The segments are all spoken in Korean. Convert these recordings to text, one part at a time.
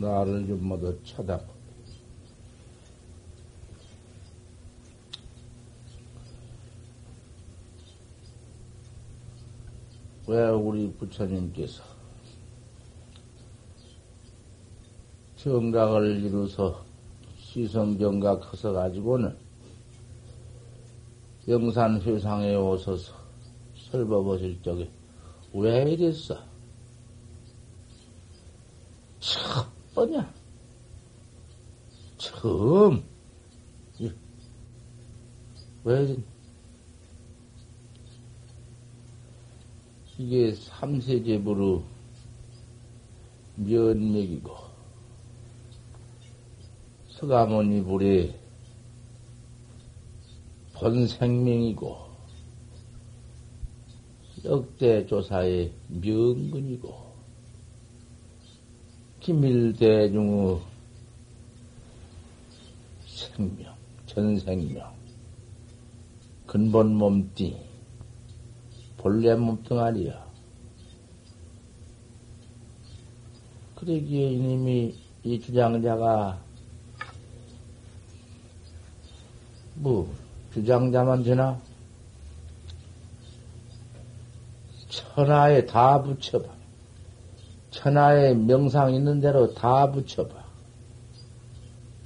나를 좀 모두 쳐다봐. 왜 우리 부처님께서 정각을 이루서 시성정각 하서 가지고는 영산 회상에 오셔서 설법하실 적에 왜 이랬어? 첫 번이야. 처음. 왜 이게 삼세제부로 면맥이고 서가모니 불의 본생명이고 역대 조사의 명근이고 기밀대중의 생명, 전생명, 근본 몸띠, 본래 몸뚱아리야. 그러기에 이님이 이 주장자가 뭐 주장자만 되나? 천하에 다 붙여봐. 천하에 명상 있는 대로 다 붙여봐.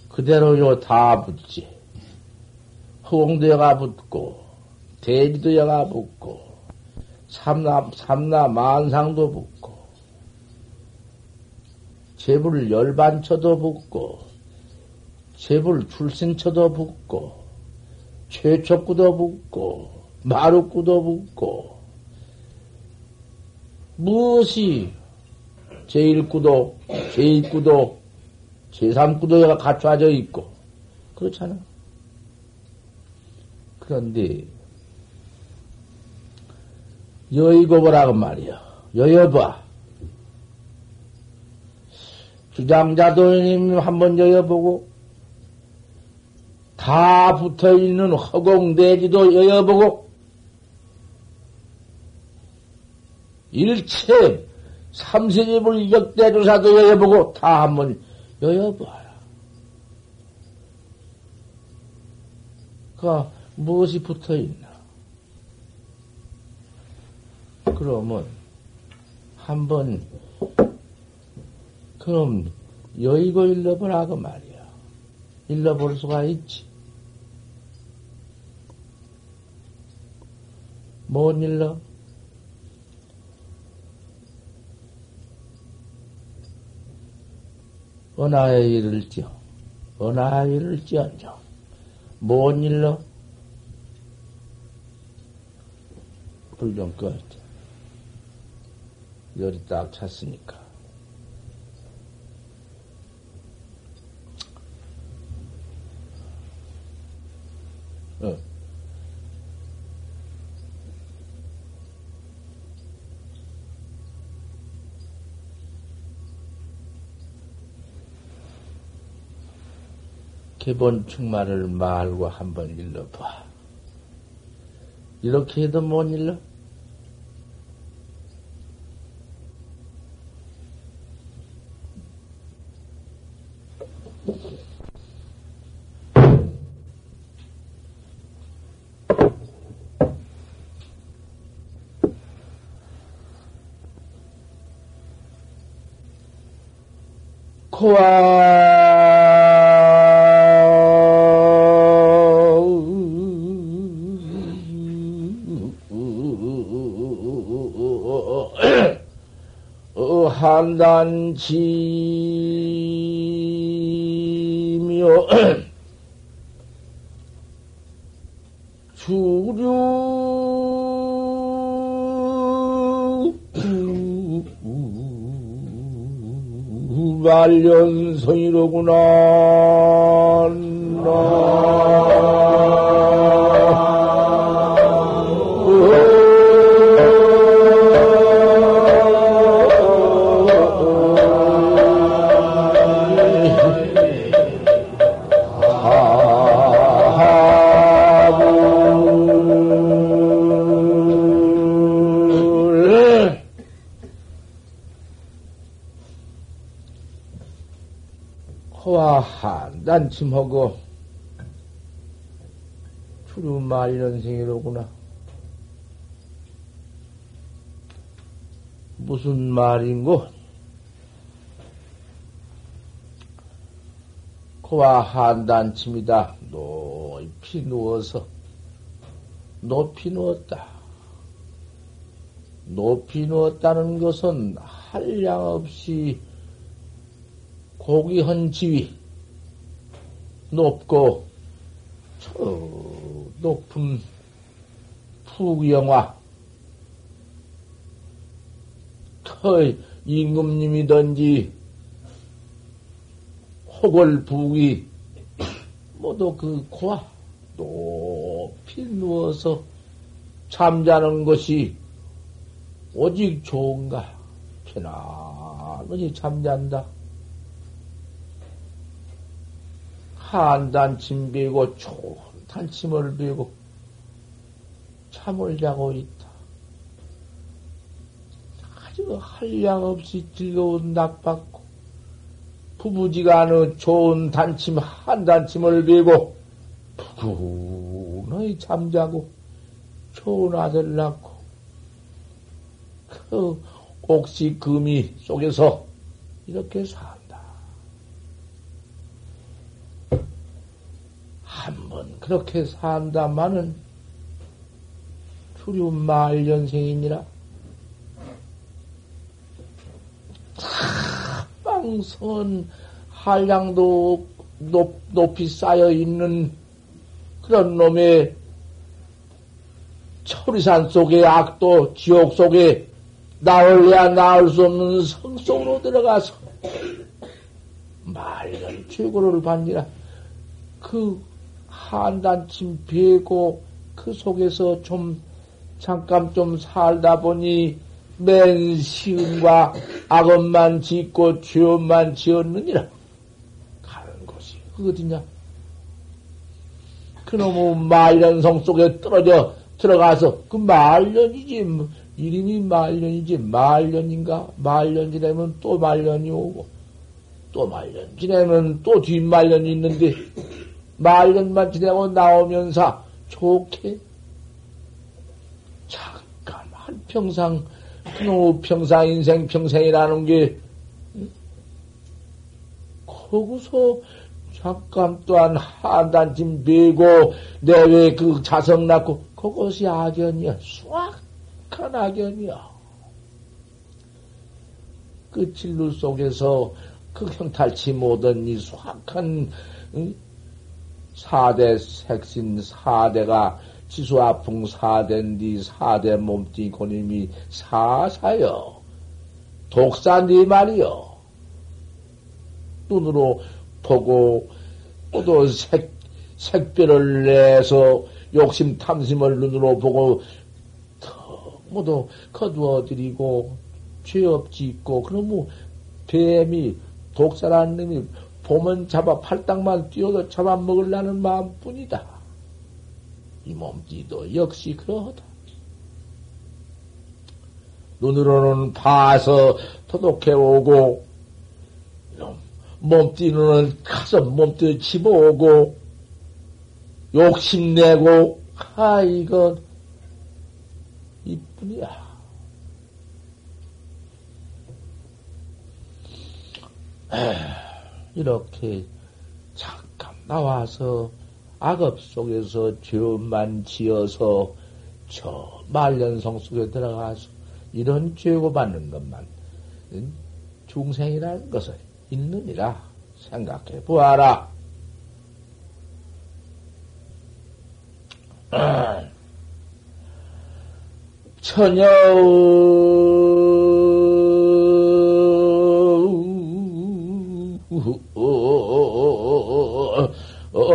그대로 요 다 붙지. 허공도 여가 붙고, 대지도 여가 붙고, 삼나, 삼나 만상도 붙고, 재불 열반처도 붙고, 재불 출신처도 붙고, 최초구도 붙고, 마루구도 붙고, 무엇이 제1구도, 제2구도, 제3구도가 갖춰져 있고, 그렇잖아. 그런데, 여의고보라고 말이야. 여여봐. 주장자도님 한번 여여보고, 다 붙어 있는 허공대지도 여여보고, 일체 삼세집을 역대조사도 여여보고 다 한번 여여봐라. 그 무엇이 붙어 있나? 그러면 한번 그럼 여의고 일러보라고 말이야. 일러볼 수가 있지. 뭔 일러? 은하의 일을 지어, 은하의 일을 지언정. 뭔 일러? 불좀 꺼. 열이 딱 찼으니까. 어. 기본 충만을 말과 한번 일러봐. 이렇게 해도 못 일러? 코와 한단치며 주류 말년성이로구나. 한단침하고, 추루말 이런 생이로구나. 무슨 말인고? 코와 한단침이다. 높이 누워서, 높이 누웠다. 높이 누웠다는 것은 한량 없이 고기헌 지위, 높고, 저 높은 푸영화, 터 임금님이든지, 혹을 부기, 모두 그 고와 높이 누워서 잠자는 것이 오직 좋은가? 편안히 잠잔다. 한단침 베고 좋은 단침을 베고 잠을 자고 있다. 아주 한량 없이 즐거운 낙받고 부부지가 않은 좋은 단침 한 단침을 베고 푸근히 잠자고 좋은 아들 낳고 그 옥시 금이 속에서 이렇게 산다. 한 번 그렇게 산다마는 추류 말년생이니라. 빵선 한량도 높, 높이 쌓여 있는 그런 놈의 철이산 속에 악도 지옥 속에 나올래야 나올 수 없는 성 속으로 들어가서 말년 최고를 받니라. 그 한단침 베고 그 속에서 좀 잠깐 좀 살다 보니 맨 시음과 악업만 짓고 죄업만 지었느니라. 가는 곳이 어디냐? 그놈의 말년성 속에 떨어져 들어가서 그 말년이지 이름이 말년이지 말년인가? 말년 지나면 또 말년이 오고 또 말년 지나면 또 뒷말년이 있는데 말년만 지나고 나오면서 좋게 잠깐 한 평상 그놈 평상 인생 평생이라는 게 거기서 잠깐 또한 한 단쯤 베고 내외 그 자성 낳고 그것이 악연이야 수악한 악연이야 그 진루 속에서 그 형탈치 못한 이 수악한 응? 사대 색신 사대가 지수아풍 사대인디 사대 몸띠 고님이 사사여. 독사니 말이여. 눈으로 보고 또 색, 색별을 내서 욕심 탐심을 눈으로 보고 모두 거두어 드리고 죄업 짓고 그러면 뱀이 독사라는 놈이 보면 잡아 팔당만 뛰어도 잡아먹으려는 마음뿐이다. 이 몸띠도 역시 그러하다. 눈으로는 봐서 도독해오고, 몸띠는 가서 몸띠 집어오고, 욕심내고, 아, 이거, 이뿐이야. 이렇게 잠깐 나와서 악업 속에서 죄만 지어서 저 말년성 속에 들어가서 이런 죄고 받는 것만 중생이라는 것을 있느니라 생각해 보아라. 처녀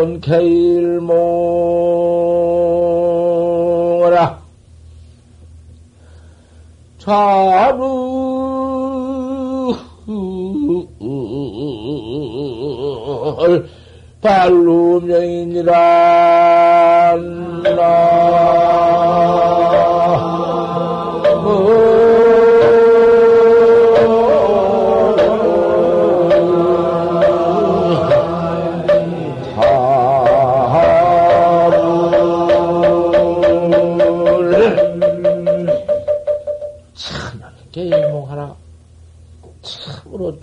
언케일모라. 좌루. 발루명이니라 그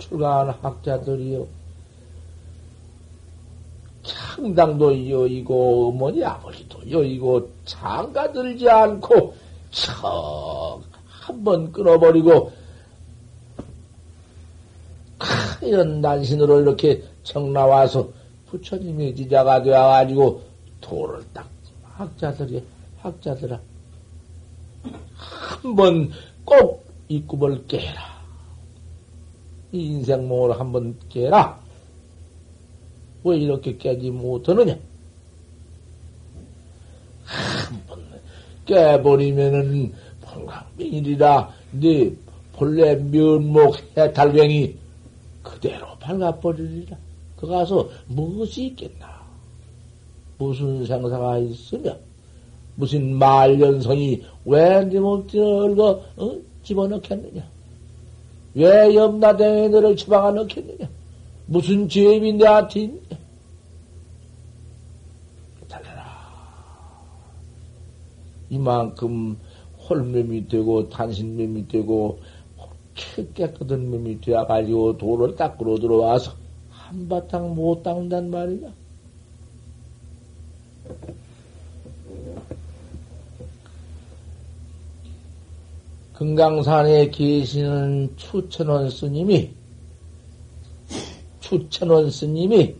출가한 학자들이요. 창당도 여의고, 어머니 아버지도 여의고, 장가 들지 않고, 척, 한번 끊어버리고, 하얀 난신으로 이렇게 청 나와서 부처님이 지자가 되어가지고, 도를 딱, 학자들이, 학자들아. 한 번 꼭이 꿈을 깨라. 이 인생몽을 한번 깨라. 왜 이렇게 깨지 못하느냐? 한번 깨버리면은 pol강명이리라 네 본래 면목 해탈병이 그대로 밝아버리리라. 그 가서 무엇이 있겠나? 무슨 생사가 있으며 무슨 말년성이 왜 네 몸뚱이를 거 어? 집어넣겠느냐? 왜 염라대에 너를 처박아 넣겠느냐? 무슨 죄업이 내한테 있냐? 달려라. 이만큼 홀매이 되고 단신매이 되고 깨끗한 매이 되어가지고 돌을 닦으러 들어와서 한바탕 못 닦는단 말이냐? 금강산에 계시는 추천원 스님이 추천원 스님이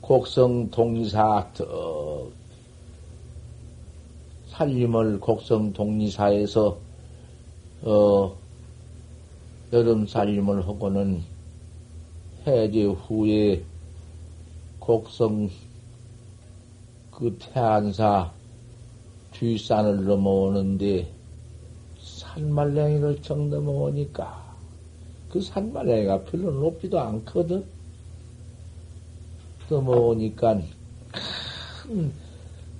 곡성 동리사 덕 살림을 곡성 동리사에서 어 여름 살림을 하고는 해제 후에 곡성 그 태안사 뒷산을 넘어오는데 산말랭이를 정 넘어오니까 그 산말랭이가 별로 높지도 않거든. 넘어오니까 큰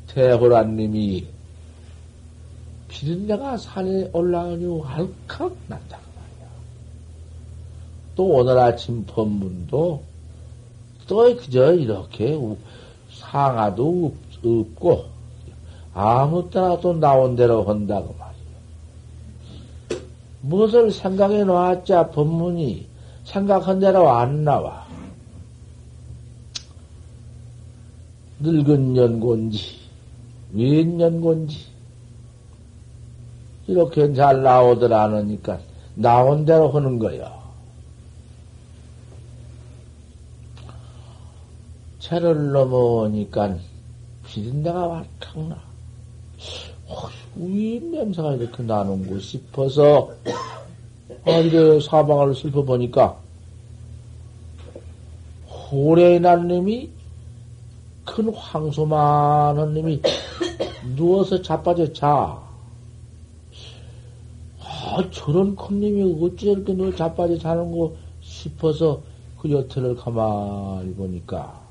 대호란님이 비린내가 산에 올라가니 알칵 말이야. 또 오늘 아침 법문도 또 그저 이렇게 상아도 없고 아무 때나 또 나온 대로 한다고 말이야. 무엇을 생각해 놨자 법문이 생각한 대로 안 나와. 늙은 연곤지, 웬 연곤지, 이렇게 잘 나오들 않으니까 나온 대로 하는 거야. 채를 넘어오니까 비린내가 와탁 나. 왜 냄새가 이렇게 나는고 싶어서, 아, 이래 사방을 슬퍼보니까, 호래의 난 놈이, 큰 황소만한 놈이 누워서 자빠져 자. 아, 저런 큰 놈이 어찌 이렇게 누워 자빠져 자는 거 싶어서 그 여태를 가만히 보니까,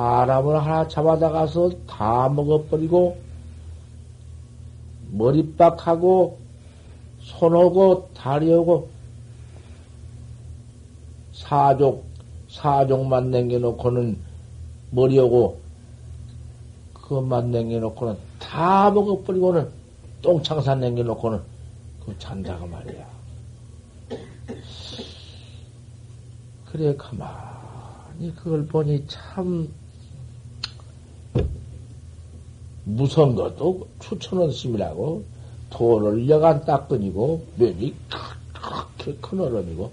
사람을 하나 잡아다가서 다 먹어버리고, 머리빡하고, 손하고, 다리하고, 사족, 사족만 남겨놓고는, 머리하고, 그것만 남겨놓고는, 다 먹어버리고는, 똥창산 남겨놓고는, 그 잔다고 말이야. 그래, 가만히 그걸 보니 참, 무서운 것도 추천원 스님이라고 돌을 여간 닦은이고 맵이 그렇게 큰 어른이고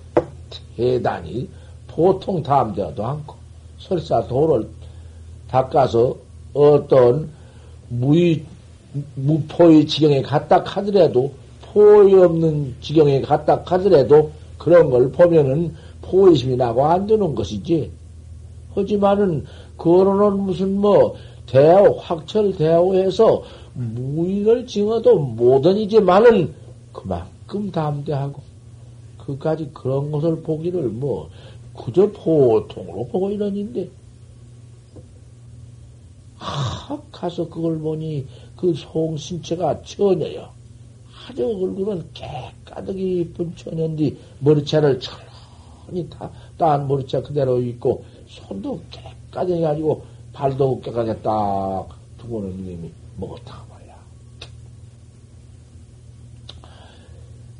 대단히 보통 다음되어도 않고 설사 돌을 닦아서 어떤 무의 무포의 지경에 갔다 하더라도 포의 없는 지경에 갔다 하더라도 그런 걸 보면은 포의심이 나고 안 되는 것이지. 하지만은 그거는 무슨 뭐 대오, 확철 대오해서 무인을 징어도 못언이지만은 그만큼 담대하고, 그까지 그런 것을 보기를 뭐, 그저 보통으로 보고 이러는데, 하, 가서 그걸 보니 그 송신체가 처녀요. 아주 얼굴은 깨까득이 이쁜 처녀인데, 머리채를 천천히 다, 딴 머리채 그대로 있고, 손도 깨까지 해가지고, 발도 깨끗하게 딱 두고는 이미 먹었다 말이야.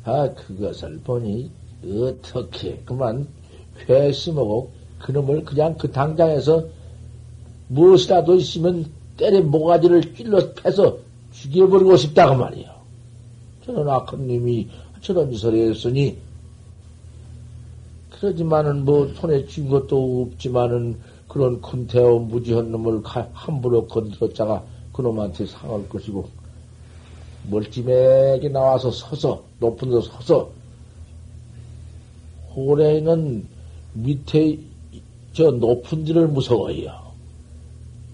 아, 그것을 보니, 어떻게, 그만, 회심하고, 그놈을 그냥 그 당장에서 무엇이라도 있으면 때려 모가지를 찔러 패서 죽여버리고 싶다, 그 말이요. 저런 악한 님이 저런 짓을 했으니, 그러지만은 뭐 손에 쥔 것도 없지만은 그런 큰태어 무지한 놈을 함부로 건드렸자가 그놈한테 상할 것이고, 멀찌매게 나와서 서서, 높은 데 서서, 호래는 밑에 저 높은 데를 무서워해요.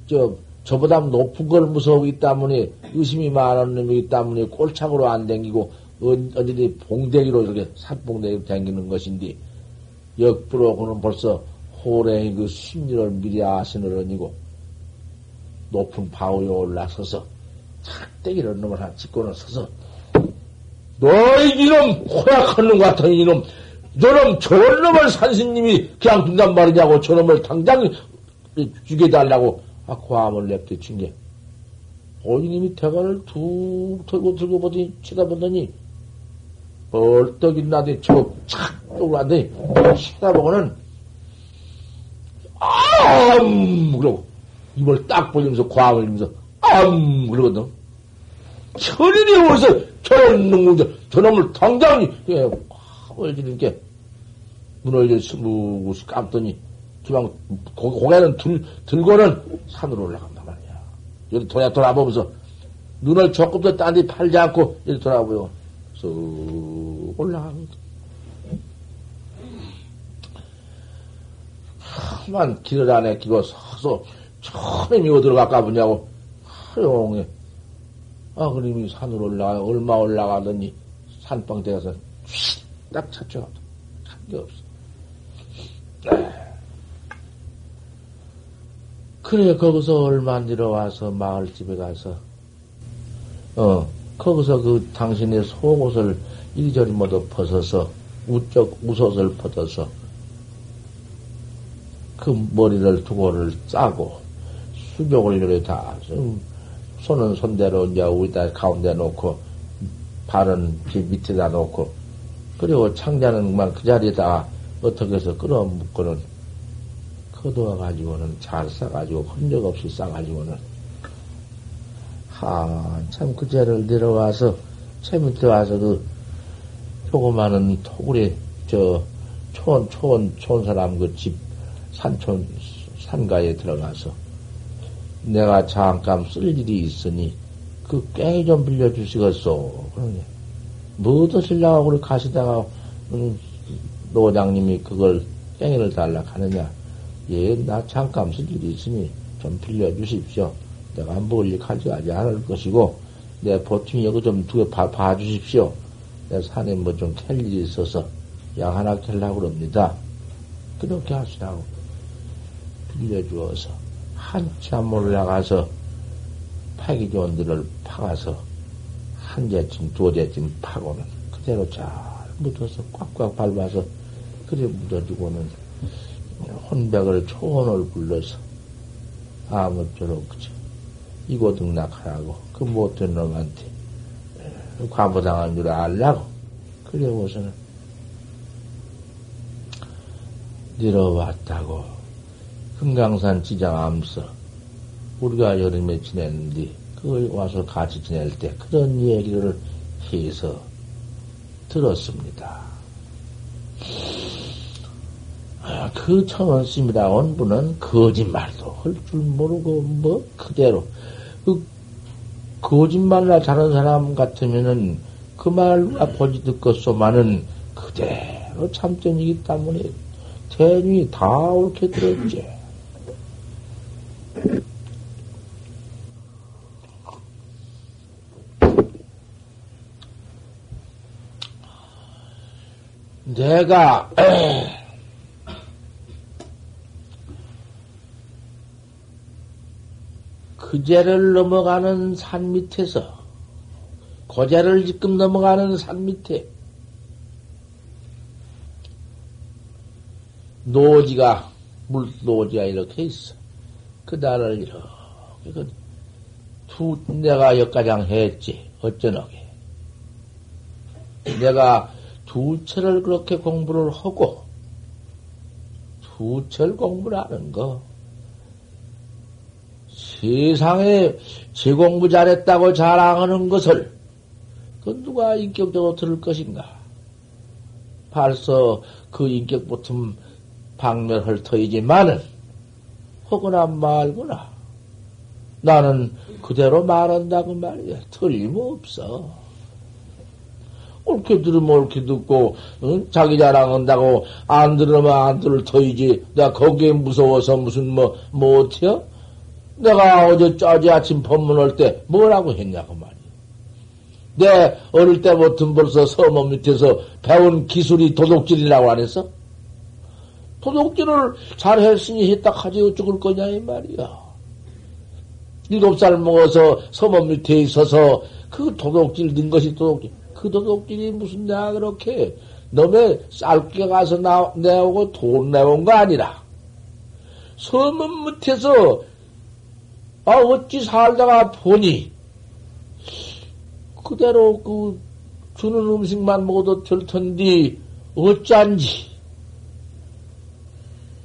저, 저보다 높은 걸 무서워하기 때문에 의심이 많은 놈이기 때문에 꼴착으로 안 댕기고 어디디 봉대기로 이렇게 삿봉대기로 댕기는 것인데 역부로 그는 벌써 호랭이 그 심리를 미리 아시는 언이고 높은 바위에 올라서서 착대기를 놈을 하나 짚고는 서서 너희 이놈 호약한 놈 같은 이놈 너놈 저런 놈을 산신님이 그냥 둔단 말이냐고 저놈을 당장 죽여달라고 아, 고함을 냅두친 게. 오이님이 대가를 툭 털고 들고 보더니 쳐다보더니. 벌떡 일나더니 저착 떠올랐더니 쳐다보고는 암 그러고 입을 딱 벌리면서 고함을 흘리면서 암 그러거든 천일이 어디서 저런 놈들 저놈을 당장 예, 벌지는 게 눈을 이제 스무스 감더니 기왕 고개는 들, 들고는 산으로 올라간단 말이야. 여기 돌아, 돌아보면서 눈을 조금 더 딴 데 팔지 않고 여기 돌아보요. 쑥 올라가는 만 길을 안에 끼고 서서 처음에 미워 들어갈까 보냐고 하용해. 아, 그림이 산으로 올라가, 얼마 올라가더니 산방대 가서 딱 찾죠. 한게 없어. 그래, 거기서 얼마 내려와서 마을집에 가서, 어, 거기서 그 당신의 속옷을 이리저리 모두 벗어서, 우쩍 우솥을 벗어서, 그 머리를 두고를 싸고, 수족을 이렇게 다, 손은 손대로 이제 위다 가운데 놓고, 발은 밑에다 놓고, 그리고 창자는 그만 그 자리에다 어떻게 해서 끌어묶고는 거두어가지고는 잘 싸가지고 흔적 없이 싸가지고는. 한참 그 죄를 내려와서 제 밑에 와서 그 조그마한 토굴에 저 촌, 촌, 촌 사람 그집 산촌, 산가에 들어가서 내가 잠깐 쓸 일이 있으니 그 깽이 좀 빌려주시겠소. 그러니 뭐 드실라고 그래 가시다가 음, 노장님이 그걸 깽이를 달라 하느냐. 예, 나 잠깐 쓸 일이 있으니 좀 빌려주십시오. 내가 멀리 가져가지 않을 것이고, 내 보충 여기 좀 두개 봐, 주십시오. 내 산에 뭐 좀 캘 일이 있어서 양 하나 캘라고 그럽니다. 그렇게 하시라고 빌려주어서 한참 올라가서 파기 좋은 들을 파가서 한 재쯤, 두어 재쯤 파고는 그대로 잘 묻어서 꽉꽉 밟아서 그래 묻어주고는 혼백을 초원을 불러서 아무쪼록 그죠. 이고 등락하라고 그 못된 놈한테 과부당한 줄 알라고 그래고서는 내려왔다고 금강산 지장 암서 우리가 여름에 지냈는데 그걸 와서 같이 지낼 때 그런 얘기를 해서 들었습니다. 아, 그 청원스님이라고 한 분은 거짓말도 할 줄 모르고 뭐 그대로 그 거짓말을 잘하는 사람 같으면은 그 말과 보지 듣겠소만은 그대로 참전이기 때문에 대중이 다 옳게 들었지. 내가 그제를 넘어가는 산 밑에서 고제를 지금 넘어가는 산 밑에 노지가 물 노지가 이렇게 있어. 그날을 이렇게 두 내가 역가장 했지 어쩌노게 내가 두 철을 그렇게 공부를 하고, 두 철 공부를 하는 거, 세상에 제 공부 잘했다고 자랑하는 것을, 그 누가 인격적으로 들을 것인가? 벌써 그 인격 보틈 박멸할 터이지만은, 하거나 말거나, 나는 그대로 말한다고 말이야. 틀림없어. 옳게 들으면 옳게 듣고, 응? 자기 자랑한다고 안 들으면 안 들을 터이지. 내가 거기에 무서워서 무슨 뭐, 못해요? 내가 어제 짜지 아침 법문할 때 뭐라고 했냐고 말이야. 내 어릴 때부터 벌써 서문 밑에서 배운 기술이 도둑질이라고 안 했어? 도둑질을 잘했으니 했다 하지 어쩌을 거냐 이 말이야. 일곱 살 먹어서 서문 밑에 있어서 그 도둑질 는 것이 도둑질. 그 도둑질이 무슨 내가 그렇게 너의 쌀게 가서 나, 내오고 돈 내온 거 아니라 서문 밑에서 아 어찌 살다가 보니 그대로 그 주는 음식만 먹어도 될 텐데 어쩐지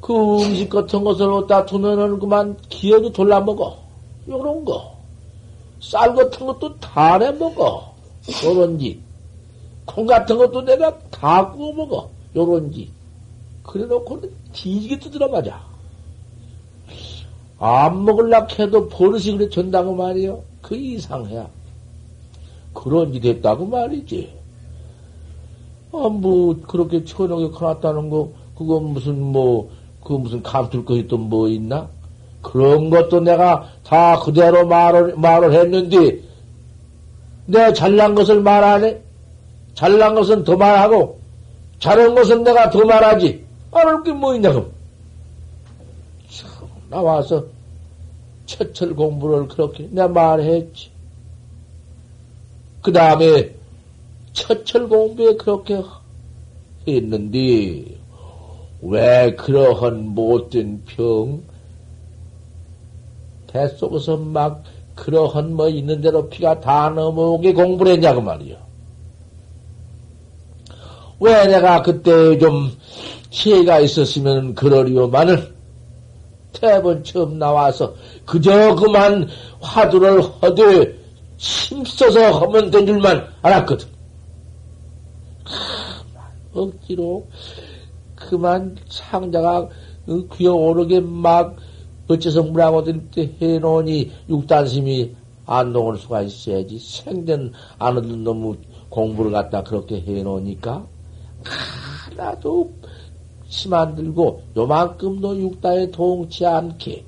그 음식 같은 것을 갖다 두면은 그만 기어도 돌라 먹어. 요런 거. 쌀 같은 것도 다 내 먹어. 요런지. 콩 같은 것도 내가 다 구워 먹어. 요런지. 그래 놓고는 뒤지게 두드려 맞아. 안 먹을라 해도 버릇이 그래 전다고 말이요. 그 이상해야. 그런 지 됐다고 말이지. 아, 뭐, 그렇게 천하게 커놨다는 거, 그건 무슨 뭐, 그 무슨 감출 것이 또 뭐 있나? 그런 것도 내가 다 그대로 말을, 말을 했는데, 내가 잘난 것을 말 안 해? 잘난 것은 더 말하고, 잘한 것은 내가 더 말하지. 말할 게 뭐 있냐고. 참, 나와서 첫철 공부를 그렇게 내가 말했지. 그 다음에 첫철 공부에 그렇게 했는데, 왜 그러한 못된 병, 뱃속에서 막 그러한 뭐 있는 대로 피가 다 넘어오게 공부를 했냐고 말이요. 왜 내가 그때 좀 지혜가 있었으면 그러리오만은 태번 처음 나와서 그저 그만 화두를 허되 힘써서 하면 된 줄만 알았거든. 억지로 그만 창자가 귀어오르게 막 어째서 물하고들 때 해놓으니 육단심이 안 녹을 수가 있어야지. 생전 안 얻는 놈의 공부를 갖다 그렇게 해놓으니까 하나도 심안 들고 요만큼도 육단에 동치 않게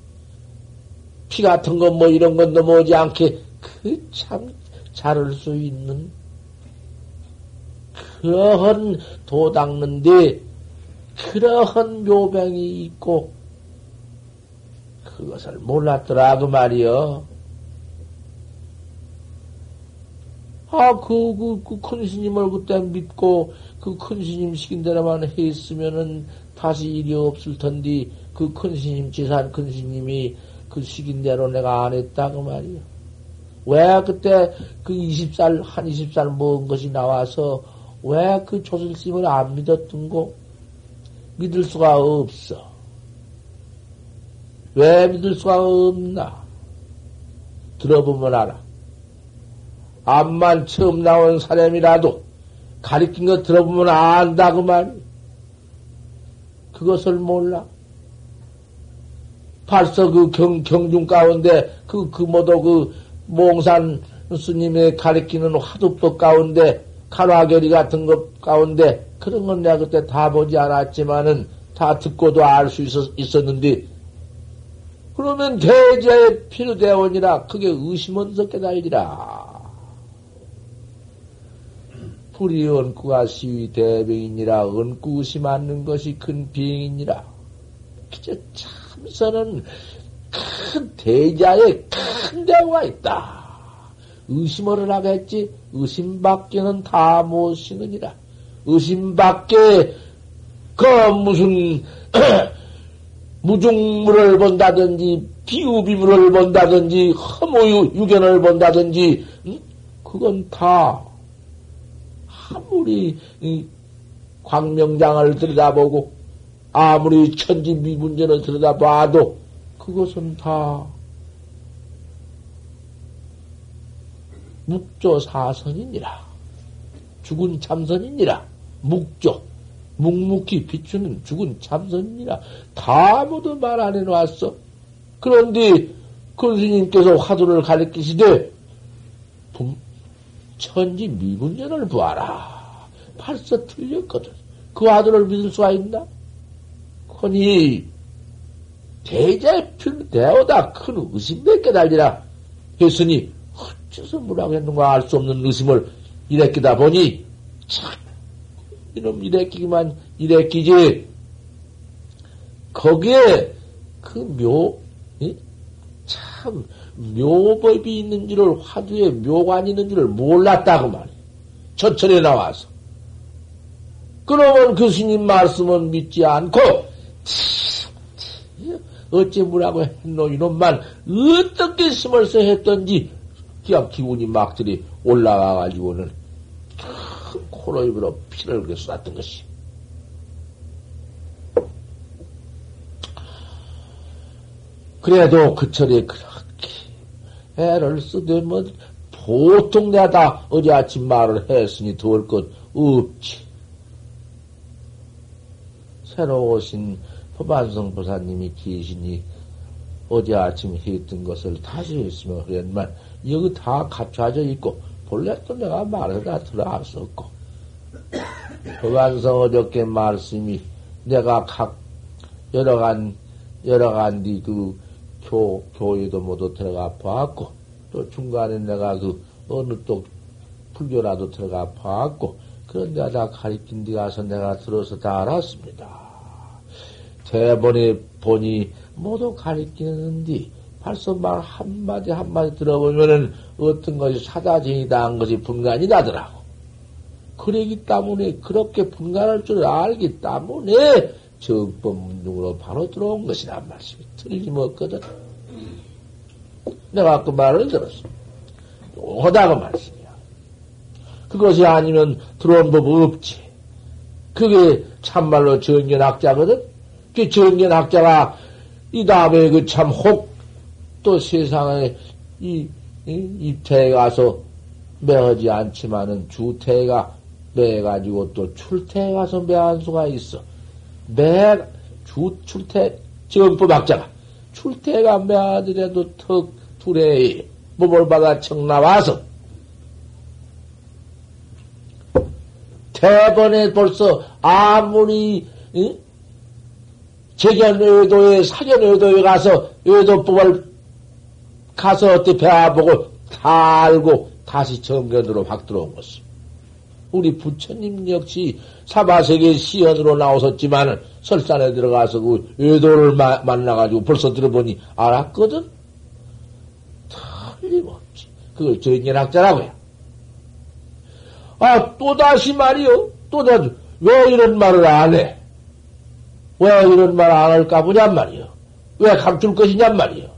피 같은 거뭐 이런 건 넘어오지 않게 그 참 자를 수 있는 그러한 도 닦는데 그러한 묘병이 있고 그것을 몰랐더라 그 말이여. 아, 그, 그, 그큰 스님을 그때 믿고 그 큰 스님 시킨 대로만 했으면은 다시 일이 없을 텐데 그 큰 스님, 재산 큰 스님이 그 시킨 대로 내가 안 했다 그 말이야. 왜 그때 그 20살, 한 20살 먹은 것이 나와서 왜 그 조실스님을 안 믿었던 거? 믿을 수가 없어. 왜 믿을 수가 없나? 들어보면 알아. 암만 처음 나온 사람이라도 가리킨 거 들어보면 안다, 그 말. 그것을 몰라. 벌써 그 경, 경중 가운데, 그, 그, 뭐도 그, 몽산 스님의 가리키는 화두법 가운데, 간화결이 같은 것 가운데, 그런 건 내가 그때 다 보지 않았지만은, 다 듣고도 알 수 있었는데, 그러면 대자의 필요대원이라 그게 의심원서 깨달지라. 불이 언구가 시위 대병이니라 언구 의심 않는 것이 큰 비행이니라. 그저 참선은 큰 대자의 큰 대화가 있다. 의심을 하겠지 의심밖에는 다 못쓰느니라. 의심밖에 그 무슨 무중물을 본다든지 비우비물을 본다든지 허무유 유견을 본다든지 응? 그건 다 아무리 광명장을 들여다보고 아무리 천지미분전을 들여다봐도 그것은 다 묵조 사선이니라. 죽은 참선이니라. 묵조. 묵묵히 비추는 죽은 참선이니라. 다 아무도 말안 해놨어. 그런데 그 스님께서 화두를 가리키시되 천지 미분전을 보아라. 벌써 틀렸거든. 그 화두를 믿을 수가 있나? 허니 대자필 대오다 큰 의심밖에 달리라 했으니 어째서 뭐라고 했는가 알 수 없는 의심을 일으키다 보니 참 이놈 일으키기만 일으키지 거기에 그 묘, 참, 묘법이 있는 줄을, 화두에 묘관이 있는 줄을 몰랐다고 말이야. 저철에 나와서. 그러면 교수님 말씀은 믿지 않고, 어째 뭐라고 했노, 이놈만 어떻게 심을서 했던지, 그냥 기운이 막들이 올라가가지고는 큰 코로 입으로 피를 그렇게 쏟았던 것이. 그래도 그 철에 그렇게 애를 쓰되 뭐 보통 내가 다 어제 아침 말을 했으니 더울 것 없지. 새로 오신 법안성 보사님이 계시니 어제 아침 했던 것을 다시 했으면 그랬만 여기 다 갖춰져 있고 본래 또 내가 말을 다 들어왔었고 법안성 어저께 말씀이 내가 각 여러 간 여러 간뒤그 교, 교회도 모두 들어가 봤고, 또 중간에 내가 그 어느 또 불교라도 들어가 봤고, 그런 데가 다 가리킨 데 가서 내가 들어서 다 알았습니다. 대본에 보니 모두 가리키는데, 벌써 말 한마디 한마디 들어보면은 어떤 것이 사다쟁이다 한 것이 분간이 나더라고. 그러기 때문에, 그렇게 분간할 줄 알기 때문에, 정법 문중으로 바로 들어온 것이란 말씀이 틀림없거든. 내가 그 말을 들었어. 하다가 말씀이야. 그것이 아니면 들어온 법 없지. 그게 참말로 정견학자거든? 그 정견학자가 이 다음에 그 참 혹 또 세상에 이, 이 입태에 가서 매하지 않지만은 주태가 매가지고 또 출태에 가서 매한 수가 있어. 매, 주, 출퇴, 정법학자가, 출퇴가 매하더라도 턱, 둘에 몸을 받아 청 나와서, 대번에 벌써 아무리, 응? 재견 외도에, 사견 외도에 가서 외도법을 가서 어떻게 배워보고 다 알고 다시 정견으로 확 들어온 것입니다. 우리 부처님 역시 사바세계 시연으로 나오셨지만 설산에 들어가서 그 외도를 마, 만나가지고 벌써 들어보니 알았거든? 틀림없지. 그걸 정연학자라고요. 아, 또다시 말이요. 또다시, 왜 이런 말을 안 해? 왜 이런 말 안 할까 보냔 말이요. 왜 감출 것이냔 말이요.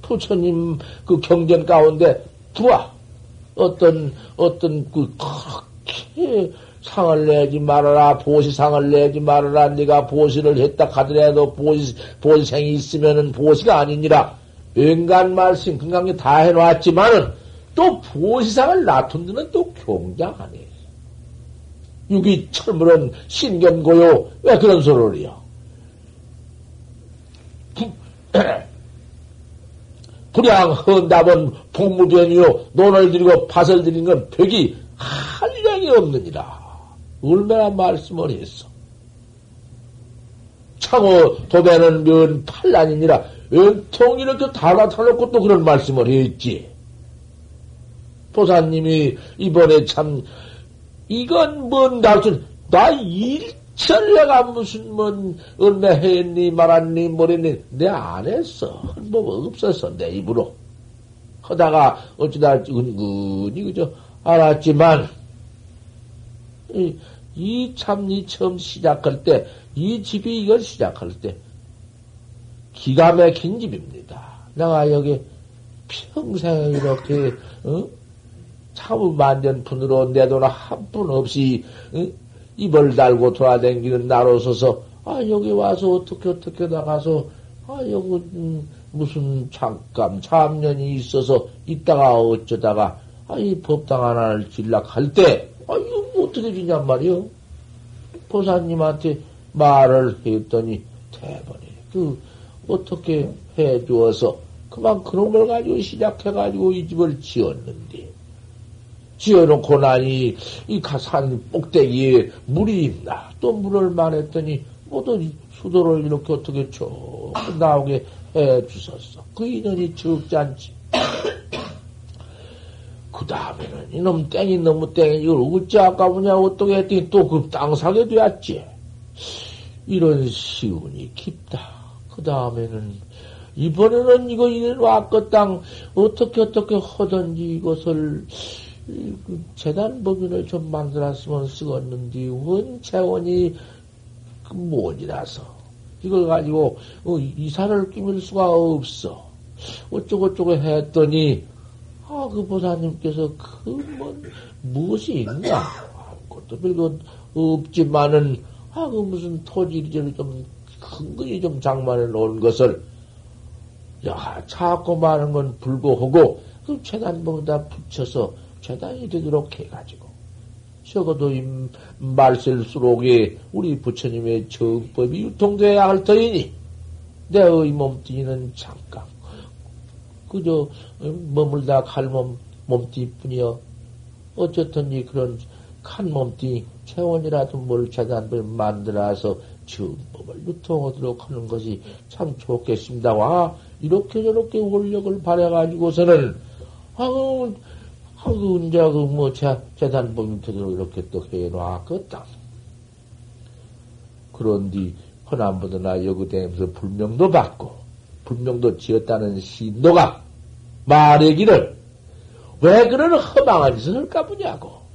부처님 그 경전 가운데 들어와. 어떤, 어떤 그, 상을 내지 말아라, 보시상을 내지 말아라, 네가 보시를 했다 하더라도 보시, 보시생이 있으면은 보시가 아니니라. 웬간 말씀, 건강에 다 해놓았지만은, 또 보시상을 놔둔 데는 또 경장하네. 유기 철물은 신견고요. 왜 그런 소리를 해요? 불양 헌답은 복무변이요. 논을 들이고 밭을 들인 건 벽이 한량이 없느니라. 얼마나 말씀을 했어. 창호 도배는 면 팔란이니라. 은통 이렇게 다 나타놓고 또 그런 말씀을 했지. 보사님이 이번에 참, 이건 뭔 달순, 나 일철 내가 무슨 뭔, 얼마 했니, 말았니, 뭐랬니, 내 안 했어. 뭐 없었어, 내 입으로. 하다가 어찌다 은근히 그저 알았지만, 이 참니 처음 시작할 때, 이 집이 이걸 시작할 때, 기가 막힌 집입니다. 내가 여기 평생 이렇게, 어? 차후 만전푼으로 내 돈 한 푼 없이 응? 입을 달고 돌아다니는 나로 서서 아 여기 와서 어떻게 어떻게 나가서 아 여기 음, 무슨 잠깐 참년이 있어서 있다가 어쩌다가 아 이 법당 하나를 질락할 때 아 이거 뭐 어떻게 주냔 말이요 보사님한테 말을 했더니 대번에 그 어떻게 해 주어서 그만 그런 걸 가지고 시작해가지고 이 집을 지었는데, 지어놓고 나니 이 가산 꼭대기에 물이 있나? 또 물을 말했더니 모두 수도를 이렇게 어떻게 쭉 나오게 해 주셨어. 그 인연이 적잖지. 그 다음에는 이놈 땡이 너무 땡이 이걸 어찌 아까우냐 어떻게 했더니 또 그 땅 사게 되었지. 이런 시운이 깊다. 그 다음에는 이번에는 이거 이런 와껏땅 어떻게 어떻게 하든지 이것을 그 재단 법인을 좀 만들었으면 쓰겠는데 원 재원이 그 뭔이라서 이걸 가지고 어, 이사를 끼밀 수가 없어. 어쩌고저쩌고 했더니 아 그 보사님께서 그 뭐 무엇이 있나 아무것도 별거 없지만은 아 그 무슨 토지를 좀 큰거이 좀 장만해 놓은 것을 야, 자꾸 많은 건 불고하고, 그 재단보다 붙여서 재단이 되도록 해가지고, 적어도 이 말셀 수록에 우리 부처님의 정법이 유통되어야 할 터이니, 내의 몸뚱이는 잠깐, 그저 머물다 갈 몸, 몸뚱이뿐이여. 어쨌든지 그런 칸 몸뚱이, 체원이라도 뭘 재단을 만들어서 정법을 유통하도록 하는 것이 참 좋겠습니다. 와, 이렇게 저렇게 원력을 발해가지고서는, 아 우, 아우, 이제 그 뭐, 재, 재단봉 되도록 이렇게 또 해놓았겠다. 그런뒤 허남보다나 여기대면서 불명도 받고, 불명도 지었다는 신도가 말하기를, 왜 그런 허망한 짓을 할까 보냐고.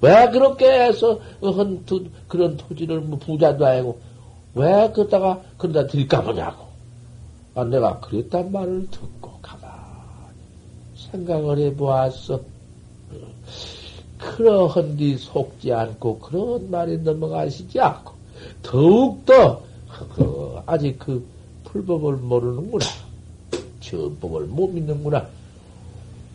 왜 그렇게 해서 헌 그런 토지를 뭐 부자도 아니고 왜 그러다가 그러다 드릴까 보냐고. 아, 내가 그랬단 말을 듣고 가만히 생각을 해보았어. 그러한 뒤 속지 않고 그런 말에 넘어가시지 않고 더욱더 그 아직 그 풀법을 모르는구나. 전법을 못 믿는구나.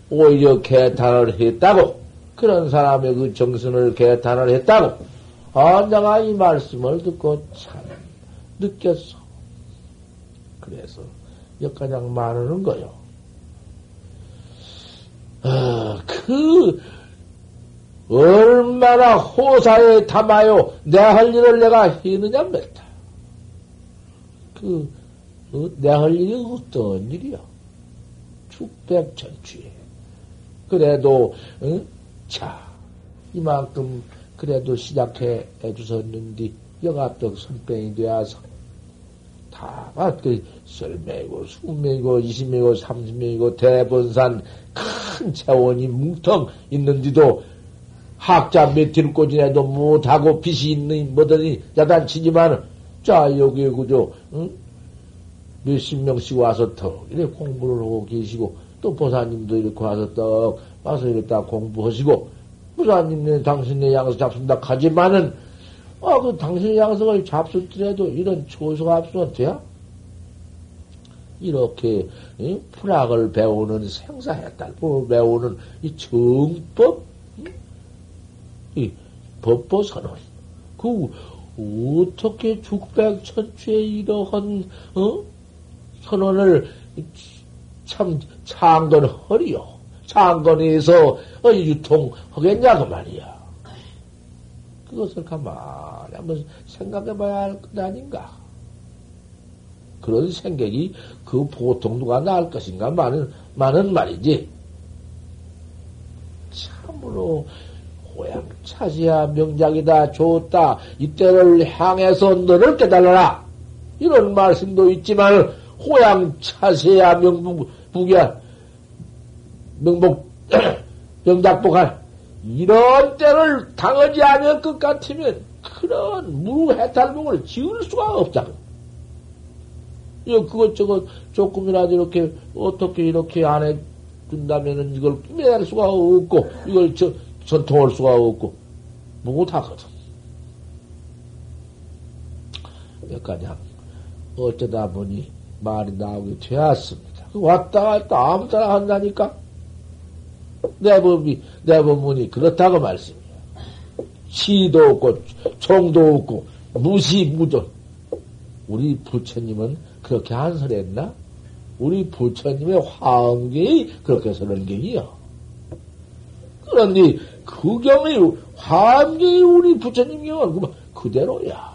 오히려 개탄을 했다고 그런 사람의 그 정신을 개탄을 했다고 아 내가 이 말씀을 듣고 참 느꼈어. 그래서 역가장 말하는 거요. 아, 그, 얼마나 호사에 담아요. 내 할 일을 내가 했느냐, 맺다. 그, 어, 내할 일이 어떤 일이야? 축백천취에. 그래도, 응? 자, 이만큼, 그래도 시작해 주셨는데, 영합덕 선병이 되어서, 다, 그, 썰매이고, 숙명이고, 이십명이고, 삼십명이고, 대본산 큰 차원이 뭉텅 있는데도, 학자 몇티를 꽂지내도 못하고 빛이 있는 뭐더니 야단치지만, 자, 여기에 그저, 응? 몇십 명씩 와서 더, 이렇게 공부를 하고 계시고, 또 보사님도 이렇게 와서 떡, 와서 이렇게 다 공부하시고, 보사님네 당신네 양서 잡순다 하지만은, 아, 그 당신의 양성을 잡수더라도 이런 초소가 없으면 돼야? 이렇게 이 풀학을 배우는 생사했달법을 배우는 이 정법, 이 법보선언, 그 어떻게 죽백 천추의 이러한 어? 선언을 참 창건허리요. 창건해서 어, 유통하겠냐 그 말이야. 그것을 가만히 한번 생각해 봐야 할 것 아닌가. 그런 생각이 그 보통 누가 나을 것인가 많은, 많은 말이지. 참으로 호양 차지야 명작이다 좋다. 이때를 향해서 너를 깨달아라. 이런 말씀도 있지만 호양 차세야 명북이야 명복 명작복할 이런 때를 당하지 않을 것 같으면 그런 무해탈봉을 지을 수가 없다고. 그것저것 조금이라도 이렇게 어떻게 이렇게 안에 준다면은 이걸 끼매할 수가 없고, 이걸 저, 전통할 수가 없고, 못하거든. 여기까지 어쩌다 보니 말이 나오게 되었습니다. 왔다 갔다 아무 따나 한다니까? 내 법이, 내 법문이 그렇다고 말씀이야. 시도 없고, 총도 없고, 무시, 무존. 우리 부처님은 그렇게 안 설했나? 우리 부처님의 화엄경이 그렇게 설한 경이요. 그런데 그 경이, 화엄경이 우리 부처님 경은 그대로야.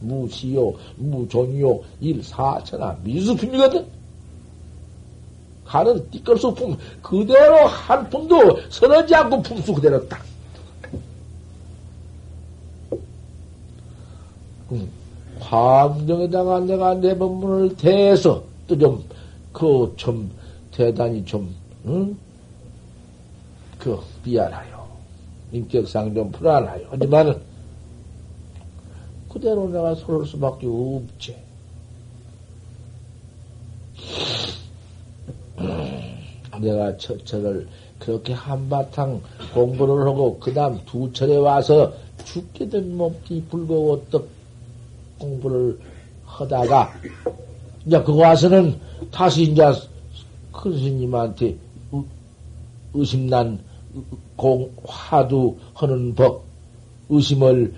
무시요, 무존요, 일사천하, 미수품이거든? 가는 띠끌수 품, 그대로 한 푼도 서러지 않고 품수 그대로 딱. 음, 화엄정에다가 내가 내 법문을 대해서 또 좀, 그, 좀, 대단히 좀, 응? 그, 미안하요. 인격상 좀 불안하요. 하지만은, 그대로 내가 서를 수밖에 없지. 내가 처철을 그렇게 한바탕 공부를 하고, 그 다음 두 철에 와서 죽게 된 몸띠 불고 떡 공부를 하다가, 이제 그거 와서는 다시 이제 큰 스님한테 의심난 공, 화두 하는 법, 의심을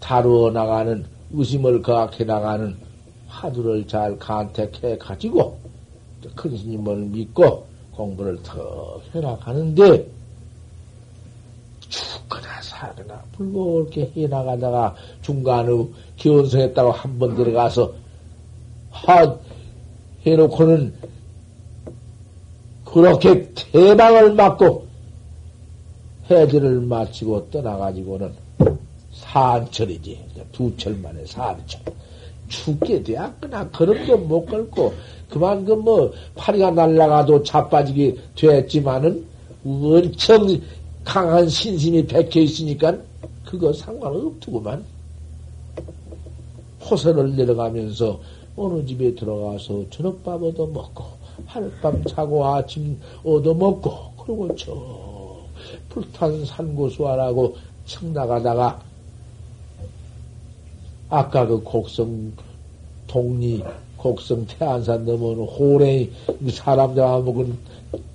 다루어 나가는, 의심을 거악해 나가는 화두를 잘 간택해 가지고, 큰 스님을 믿고 공부를 더 해라 가는데, 죽거나 사거나 불고렇게 해 나가다가 중간에 기원성했다고 한 번 들어가서 하 해놓고는 그렇게 대방을 맞고 해지를 마치고 떠나가지고는 산철이지. 두철 만에 산철. 죽게 되었거나 걸음도 못 걸고 그만큼 뭐 파리가 날라가도 자빠지게 됐지만은 엄청 강한 신심이 백혀 있으니까 그거 상관없더구만. 호선을 내려가면서 어느 집에 들어가서 저녁밥 얻어먹고 하룻밤 자고 아침 얻어먹고 그리고 저 불탄 산고수하라고 청 나가다가 아까 그 곡성 동리 곡성 태안산 넘어오는 호랭이 사람 잡아먹은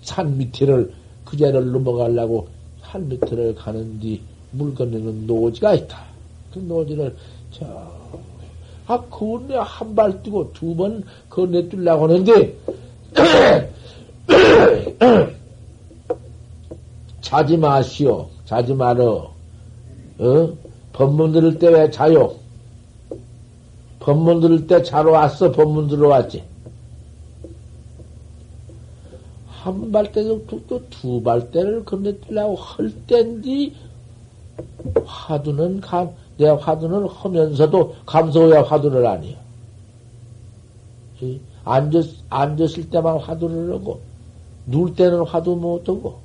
산 밑에를 그제를 넘어가려고 산 밑에를 가는뒤 물 건너는 노지가 있다. 그 노지를 저, 아, 그건내 한발 뛰고 두 번 건너 뛰려고 하는데, 자지 마시오. 자지 말어. 어? 법문 들을 때 왜 자요? 법문 들을 때 자러 왔어. 법문 들어 왔지. 한 발대도 두 발대를 건너뛰려고 할 땐디 화두는 감, 내 화두는 하면서도 감소해야 화두를 아니야. 앉았, 앉았을 때만 화두를 하고, 누울 때는 화두 못하고,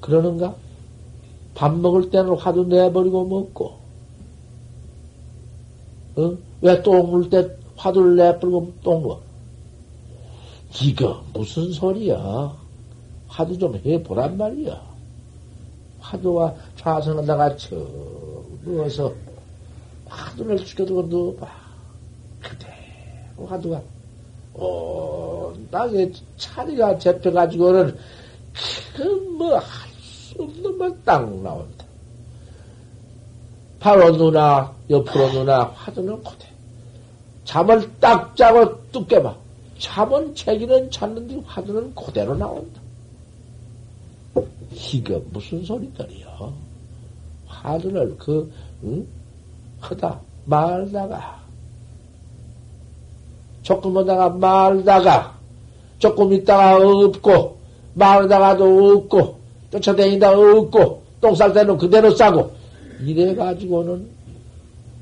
그러는가? 밥 먹을 때는 화두 내버리고 먹고, 어? 왜똥 물 때 화두를 내버리고 똥 먹어? 이거 무슨 소리야? 화두 좀 해보란 말이야. 화두와 좌선하다가 쳐 누워서 화두를 죽여두고 누워봐. 그대로 화두가 어, 땅에 차리가 잡혀가지고는 그뭐할 수 없는 것딱 나온다. 바로 누나, 옆으로 누나, 화두는 고대. 잠을 딱 자고 뚝 깨봐. 잠은 책기는 찾는데 화두는 그대로 나온다. 이거 무슨 소리들이요? 화두를 그, 응? 하다, 말다가, 조금 하다가 말다가, 조금 있다가 없고, 말다가도 없고, 쫓아다니다 없고, 똥쌀 때는 그대로 싸고, 이래 가지고는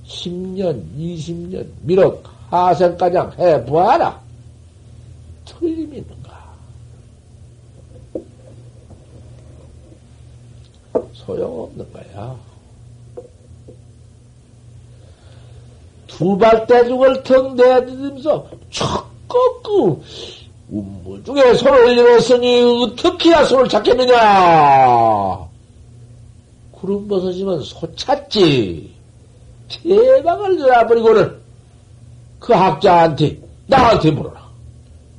10년, 20년, 미륵, 하생가장 해보아라. 틀림이 있는가? 소용없는 거야. 두발 대중을 턱 내딛으면서 척 꺾고 중에 손을 잃었으니 어떻게 해야 손을 찾겠느냐? 구름버섯이면 소 찾지. 대박을 놔버리고는 그 학자한테 나한테 물어라.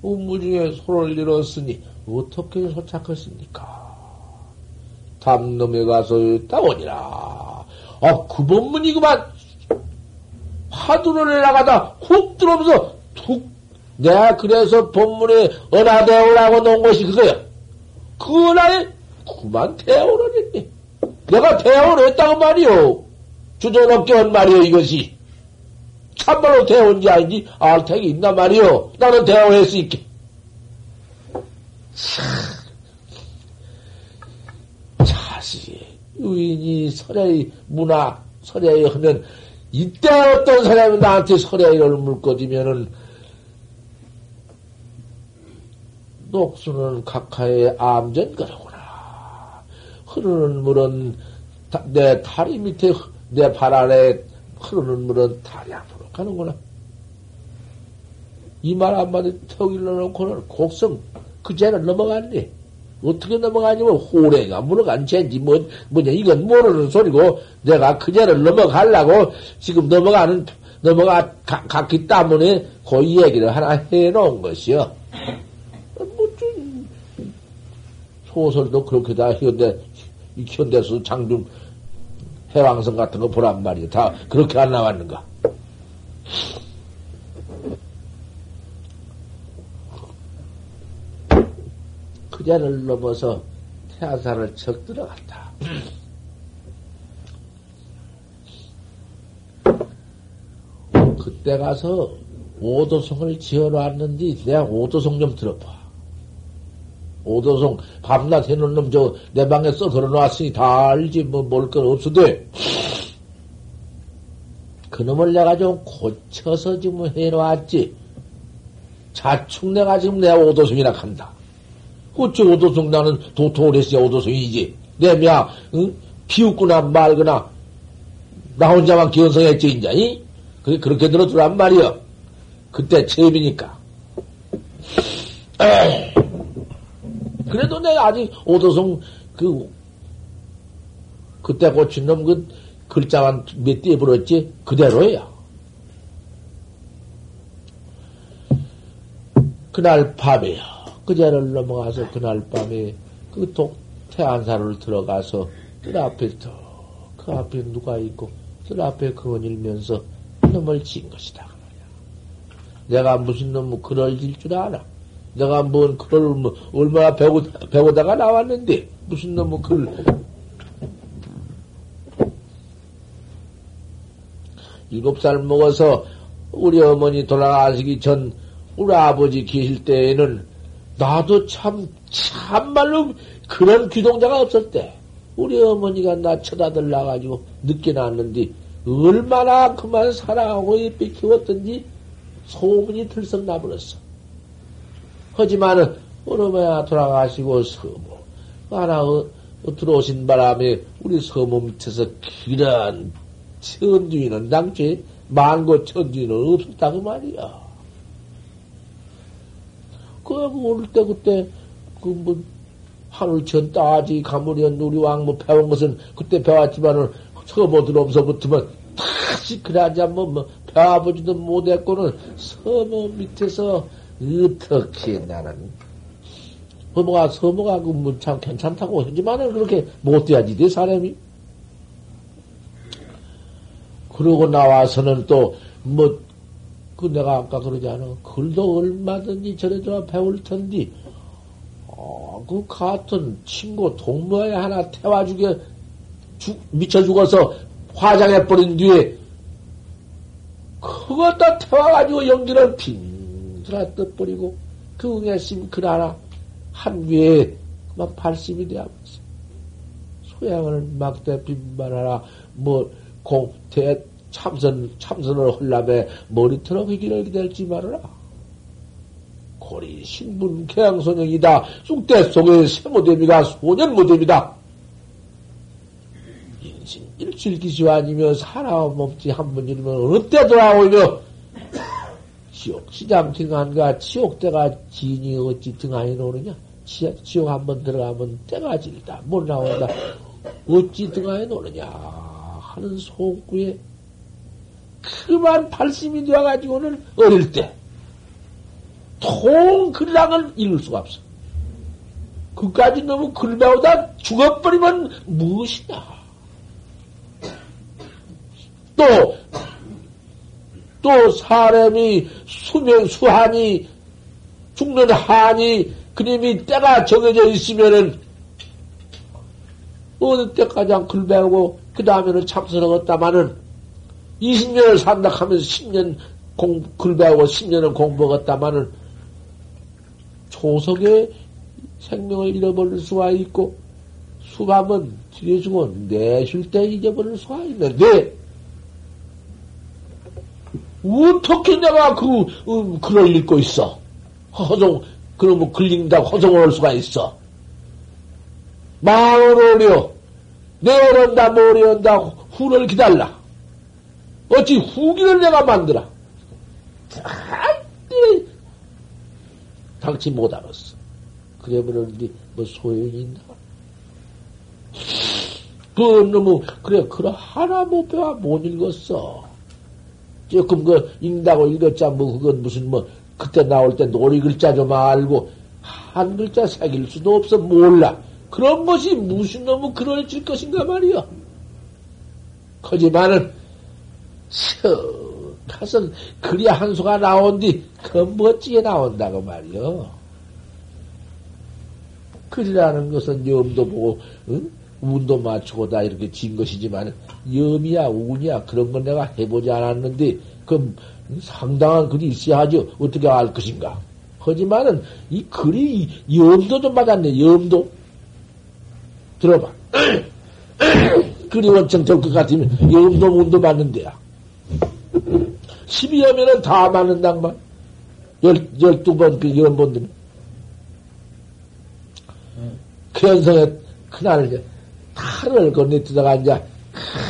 음무 중에 손을 잃었으니 어떻게 소 찾겠습니까? 담놈에 가서 따오니라. 아, 그 법문이구만. 화두를 나가다 훅 들어오면서 툭 내가 그래서 본문에 은하대오라고 놓은 것이 그거야. 그 은하에 그만 대오를 했니? 내가 대오를 했다고 말이오. 주저넘게 한 말이오, 이것이. 참말로 대오인지 아닌지 알 택이 있나 말이오. 나는 대오할 수 있게. 자식이, 유인이 설의 문화, 설의 하면, 이때 어떤 사람이 나한테 설의를 물거지면은, 녹수는 각하의 암전거로구나. 흐르는 물은 내 다리 밑에 내 발 아래 흐르는 물은 다리 앞으로 가는구나. 이 말 한마디 턱 일러놓고는 곡성 그제는 넘어갔네. 어떻게 넘어가냐면 호래가 물어간 쟤인지 뭐, 뭐냐 이건 모르는 소리고 내가 그제를 넘어가려고 지금 넘어가는 넘어가 가, 갔기 때문에 그 얘기를 하나 해놓은 것이요. 소설도 그렇게 다 현대, 현대수 장중 해왕성 같은 거 보란 말이야. 다 그렇게 안 나왔는가. 그자를 넘어서 태아사를 척 들어갔다. 그때 가서 오도성을 지어놨는데 내가 오도성 좀 들어봐. 오도송 밤낮 해놓은 놈 저 내 방에 써 걸어놨으니 다 알지 뭐뭘건 없어도 그놈을 내가 좀 고쳐서 지금 해놓았지 자축 내가 지금 내 오도송이라 한다 어째 오도송 나는 도통을 했어야 오도송이지 내며 응? 비웃거나 말거나 나 혼자만 기원성했지 인자 이? 그게 그렇게 들어두란 말이여 그때 에이. 그래도 내가 아직 오도성 그 그때 고친 놈 그 글자만 몇 띠에 불었지 그대로야. 그날 밤에요. 그제를 넘어가서 그날 밤에 그 독, 태안사를 들어가서 뜰 앞에 그 앞에 누가 있고 뜰 앞에 그건 일면서 놈을 진 것이다. 그 내가 무슨 놈 글을 질줄 아나? 내가 뭔 글을 뭐 얼마나 배우, 배우다가 나왔는데 무슨 놈의 글 일곱 살 먹어서 우리 어머니 돌아가시기 전 우리 아버지 계실 때에는 나도 참 참말로 그런 귀동자가 없었대. 우리 어머니가 나 쳐다들 나가지고 늦게 나왔는데 얼마나 그만 사랑하고 예쁘게 키웠던지 소문이 들썩 나버렸어. 하지만은 어느마야 돌아가시고 서무 하나 어, 어, 들어오신 바람에 우리 서무 밑에서 길한 천주인은 당초에 만고 천주인은 없었다고 말이야. 그올때 그때 그 뭐 하늘천 따지 가무리언 우리 왕뭐 배운 것은 그때 배웠지만은 서무 들어오면서부터면 다시 그러지 않면 뭐 배워보지도 못했고는 서무 밑에서 어떻게 나는 서모가 서모가 그참 괜찮다고 하지만은 그렇게 못 돼야지 내 사람이. 그러고 나와서는 또 뭐 그 내가 아까 그러지 않아 글도 얼마든지 저래 저 배울 텐데 어, 그 같은 친구 동무에 하나 태워주게 죽, 미쳐 죽어서 화장해 버린 뒤에 그것도 태워가지고 연기를 빙 그라 떠버리고 그 응애심 그 나라 한 위에 막 발심이 되어버렸어. 소양을 막대 빈말하라 뭐 공태 참선 참선을 헐라에 머리털어 휘기를 기다리지 말아라. 고리 신분 개양소령이다. 쑥대 속에 세모대비가 소년모대비다. 인신 일출기시와 아니며 사람 없지 한 번 이르면 어때 돌아오며 지옥, 시장 등한가 지옥대가 진이 어찌 등한이 노느냐? 지옥 한 번 들어가면 때가 질다. 못 나온다. 어찌 등한이 노느냐? 하는 속구에 그만 발심이 되어가지고는 어릴 때, 통 글랑을 읽을 수가 없어. 그까지 너무 글배우다 죽어버리면 무엇이냐? 또, 또 사람이 수명, 수한이, 죽는 한이, 그님이 때가 정해져 있으면은, 어느 때까지 글 배우고, 그 다음에는 참선하겠다마는, 20년을 산다 하면서 10년 공, 글 배우고 10년은 공부하겠다마는, 초석에 생명을 잃어버릴 수가 있고, 수밤은 뒤에 주고 내쉴 때 잊어버릴 수가 있는데, 어떻게 내가 그, 음, 글을 읽고 있어? 허송, 그러면 글 읽는다고 허송을 할 수가 있어. 마음을 오려. 내어른다, 모려온다, 후를 기달라. 어찌 후기를 내가 만들어? 절대 당치 못 알았어. 그래 버렸는데 뭐 소용이 있나? 그 너무 그래 그래 하나 못 배워 못 읽었어. 조금 그 읽다고 읽었자 뭐 그건 무슨 뭐 그때 나올 때 놀이 글자 좀 알고 한 글자 새길 수도 없어 몰라. 그런 것이 무슨 놈의 그럴 질 것인가 말이여. 거지만은 서 가서 그리 한 수가 나온뒤 그 멋지게 나온다고 말이여. 글이라는 것은 염도 보고 응? 운도 맞추고 다 이렇게 진 것이지만 염이야 운이야 그런 건 내가 해보지 않았는데 그 상당한 글이 있어야 하죠. 어떻게 알 것인가. 하지만은 이 글이 염도 좀 맞았네. 염도 들어봐. 글이 원청 될 것 같으면 염도 운도 맞는데야. 12여면은 다 맞는단 말. 열, 열두 번, 그, 연본들은. 견성에, 그날, 탈을 건네뜨다가 이제,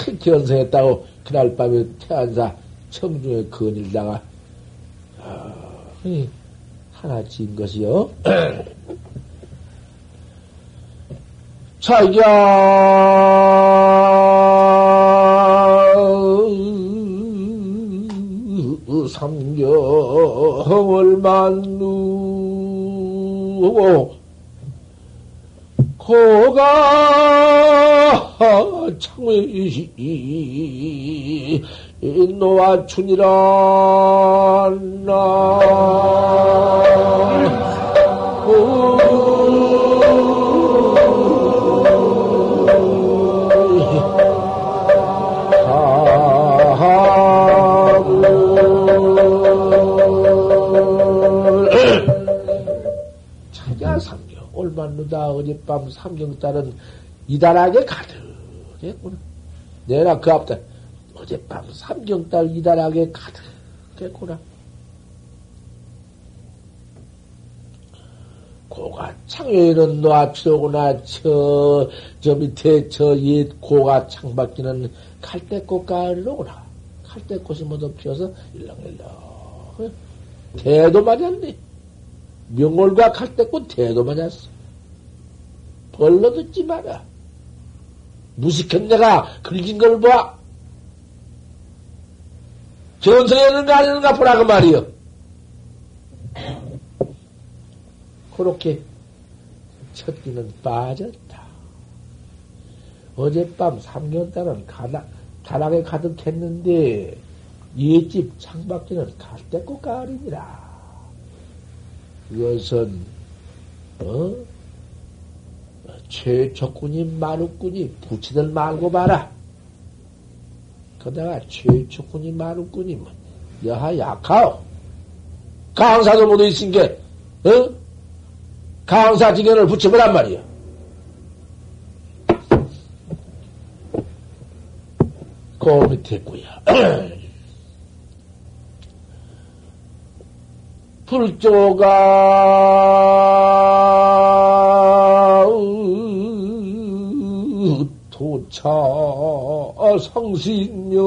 큰 견성했다고, 그날 밤에 태안사 청중에 건일다가, 아, 하나 진 것이요. 자기야, 만누고 고가 창의시 놓아추니라 나 다 어젯밤 삼경딸은 이달하게 가득했구나. 내가 그 앞에 어젯밤 삼경딸 이달하게 가득했구나. 고가 창외에는 놔치더구나. 저, 저 밑에 저 옛 고가 창 밖에는 갈대꽃 가을로구나. 갈대꽃이 모두 피어서 일렁일렁. 대도 맞았네. 명월과 갈대꽃 대도 맞았어. 벌러 듣지 마라. 무식한 내가 긁은 걸 봐. 전성에는가 아니는가 보라고 말이요. 그렇게 첫 끼는 빠졌다. 어젯밤 삼년달은 가나, 다락에 가득했는데, 옛집 창밖에는 갈대꽃 가을이니라. 그것은, 어? 최초꾼이 마루꾼이 붙이들 말고 봐라. 그다가 최초꾼이 마루꾼이 뭐, 여하 약하오. 강사도 못 있으니까, 어? 강사 지견을 붙여보란 말이야. 그 밑에 있구야. 불조가 차 상신여이다.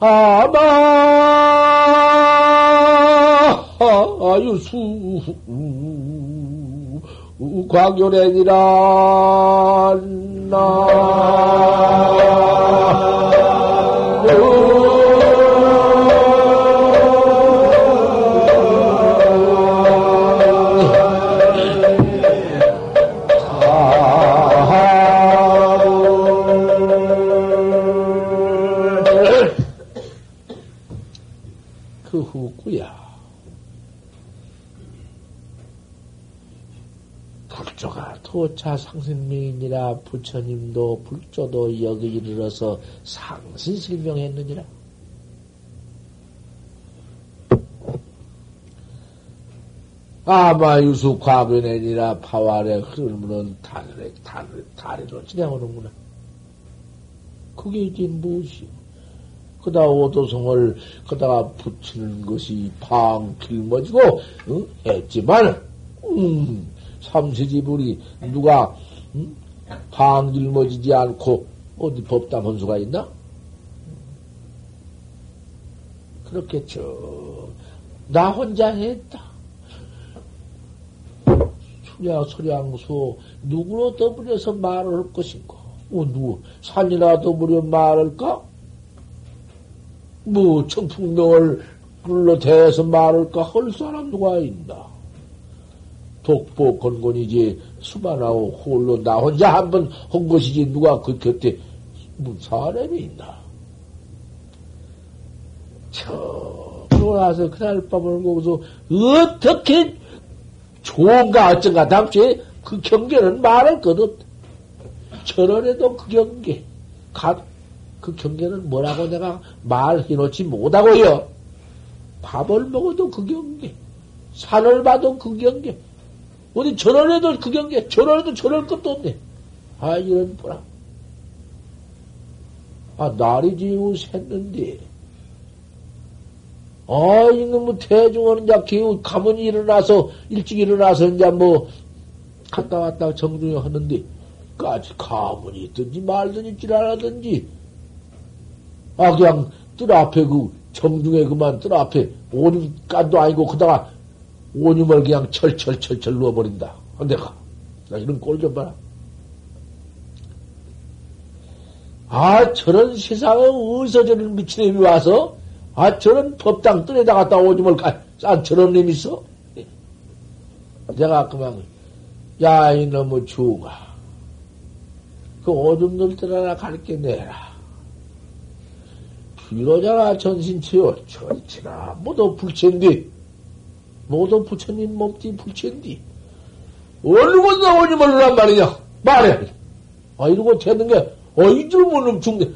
아마 유수 광요랭이란 나. 도차 상승명이니라 부처님도 불조도 여기 이르러서 상신실명했느니라. 아마 유수 과변애니라 파활의 흐름은 달에, 달에, 달에로 지나오는구나. 그게 이제 무엇이요? 그다 오도성을 그다가 붙이는 것이 방 길머지고 응? 했지만 음, 삼세지불이 누가 응? 방길머지지 않고 어디 법당 헌수가 있나? 그렇게 저나 혼자 했다. 수야 소량수 누구로 더불여서 말을 할 것인가? 어, 누구 산이나 더불여 말할까? 뭐 청풍명을 불러 대해서 말할까? 할 사람 누가 있나? 독보 건곤이지 수반하고 홀로 나 혼자 한 번 한 것이지 누가 그 곁에 사람이 있나? 저 그러고 나서 그날 밤을 먹어서 어떻게 좋은가 어쩐가 당시에 그 경계는 말할 것 없다. 저런에도 그 경계, 각, 그 경계는 뭐라고 내가 말해놓지 못하고요. 밥을 먹어도 그 경계, 산을 봐도 그 경계, 어디 저런에도 그 경계, 저런에도 저럴 것도 없네. 아, 이런 보라. 아, 날이 지우 샜는데. 아, 이놈의 대중은 이제 기우 가문이 일어나서, 일찍 일어나서 이제 뭐, 갔다 왔다 정중히 하는데, 까지 가문이 있든지 말든지 지랄하든지, 아, 그냥 뜰 앞에 그, 정중에 그만 뜰 앞에 오줌간도 아니고, 그다가 오줌을 그냥 철철철철 누워버린다. 아, 내가. 나 이런 꼴 좀 봐라. 아, 저런 세상에 어디서 저런 미친 놈이 와서, 아, 저런 법당 뜰에다 갖다 오줌을 까, 싼 저런 놈이 있어? 내가 그만, 야, 이놈의 주가. 그 오줌 넣을 때 하나 가르쳐 내라. 비로자가 전신치요. 전치나 모두 불체인데, 모두 부처님 몸띠 불체인데, 얼굴 나오지 말란 말이냐? 말해. 아, 이러고 되는 게, 어이 줄 모르는 중대.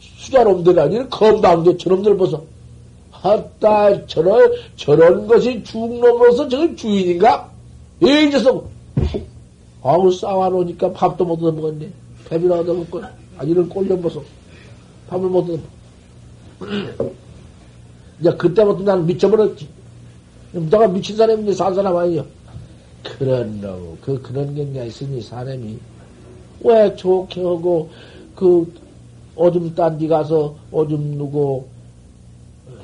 수자놈들 아니라 건방대 저놈들 보소. 아따, 저런, 저런 것이 중놈으로서 저건 주인인가? 이 녀석! 아우, 싸워놓으니까 밥도 못 얻어먹었네. 배비나 얻어먹고, 아, 이런 꼴좀 보소. 밥을 못 얻어먹고. 이제 그때부터 난 미쳐버렸지. 내가 미친 사람인데 산 사람 아니요. 그런 놈, 그, 그런 경우가 있으니 사람이 왜 좋게 하고, 그, 오줌 딴 데 가서 오줌 누고,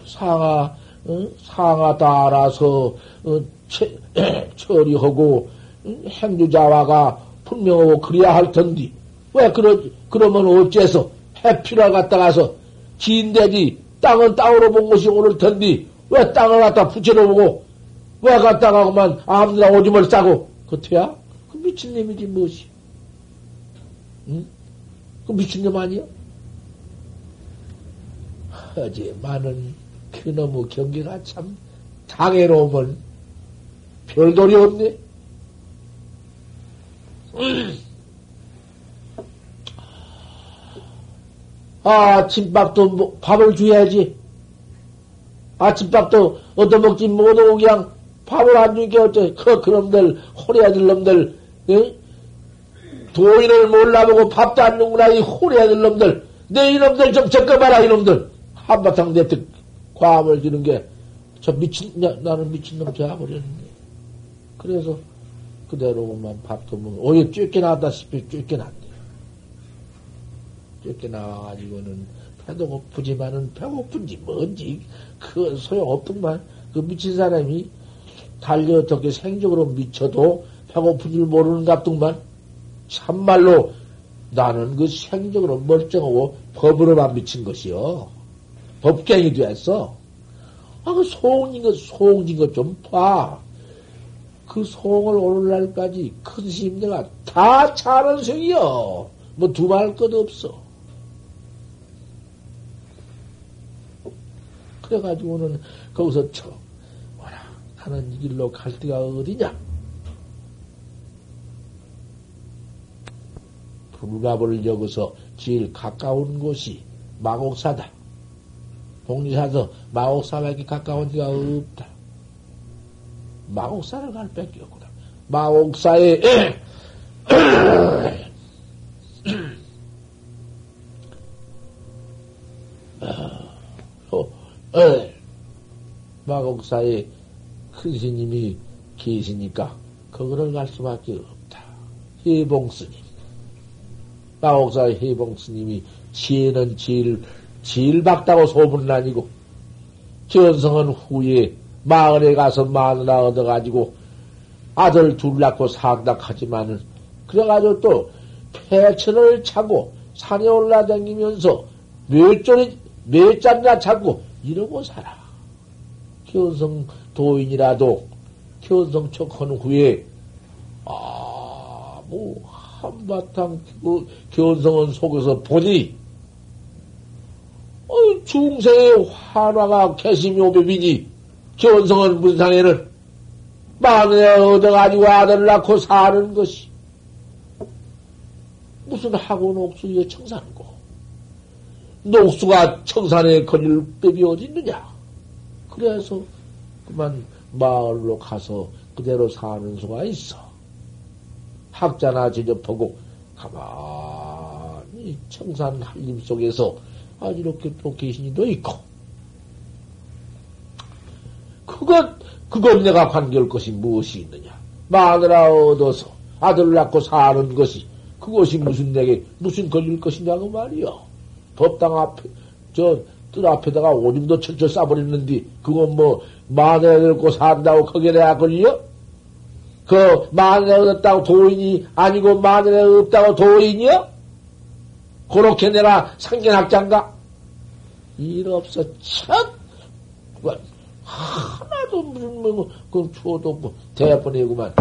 상하, 어? 상하 따라서, 어, 처, 처리하고, 응? 행주자와가 분명하고 그래야 할 텐데, 왜 그러, 그러면 어째서 해피를 갖다 가서 진대지 땅은 땅으로 본 것이 오를 텐데, 왜 땅을 갖다 붙여놓고, 왜 갖다가 그만 아무나 오줌을 싸고, 그태야? 그 미친놈이지, 무엇이. 응? 그 미친놈 아니야? 어제 많은 그놈의 경기가 참 당해로우면 별돌이 없네. 아침밥도 뭐, 밥을 줘야지. 아침밥도 얻어먹지 못하고 그냥 밥을 안 주니까 어째, 그, 그놈들, 호리아들 놈들, 응? 도인을 몰라보고 밥도 안 주구나, 이 호리아들 놈들. 내 이놈들 좀 적어봐라, 이놈들. 한바탕 내뜻 과음을 주는 게, 저 미친, 나, 나는 미친 놈 되어버렸는데. 그래서, 그대로만 밥도 먹어. 오히려 쫓겨나다시피 쫓겨났네. 쫓겨나가지고는 배도 고프지만은 배고픈지 뭔지 그 소용없더만 그 미친 사람이 달려 어떻게 생적으로 미쳐도 배고픈 줄 모르는 갑동만 참말로 나는 그 생적으로 멀쩡하고 법으로만 미친 것이요. 법갱이 되었어. 아, 그 소홍인 것, 소홍진 것 좀 봐. 그 소홍을 오늘날까지 큰 내가 다 차는 성이요. 뭐 두말 것 없어. 그래가지고는 거기서 쳐. 이 길로 갈 데가 어디냐? 불갑을 여기서 제일 가까운 곳이 마곡사다. 복리사서 마곡사밖에 가까운 데가 없다. 마곡사를 갈 밖에 없구나. 마곡사에 어, 어, 마곡사에 큰 스님이 계시니까 거기를 갈 수밖에 없다. 해봉 스님. 마옥사 해봉 스님이 지혜는 제일, 제일 박다고 소문은 아니고, 견성은 후에 마을에 가서 마누라 얻어가지고 아들 둘 낳고 산다 하지만은, 그래가지고 또 폐천을 차고 산에 올라다니면서 몇 전이, 몇 잔이나 차고 이러고 살아. 견성 도인이라도 견성 척하는 후에, 아, 뭐, 한바탕 그 견성원 속에서 보니 어, 중생의 환화가 개심요법이니 견성원 문상에는 마늘에 얻어가지고 아들을 낳고 사는 것이 무슨 학원 옥수의 청산고 녹수가 청산에 걸릴 법이 어디 있느냐. 그래서 그만 마을로 가서 그대로 사는 수가 있어. 학자나 제접하고 가만히 청산 한림 속에서 아주 이렇게 또 계신이도 있고. 그것 그것 내가 관계할 것이 무엇이 있느냐. 마누라 얻어서 아들 낳고 사는 것이 그것이 무슨 내게 무슨 걸릴 것이냐고 말이요 법당 앞에 저 뜰 앞에다가 오줌도 철철 싸버리는데 그건 뭐 마누라 얻고 산다고 거기에 내가 걸려? 그 만에 얻었다고 도인이 아니고 만에 없다고 도인이요? 그렇게 내가 상견학자인가? 일 없어 참 하나도 무슨 뭐그 추워도 없고 대번이구만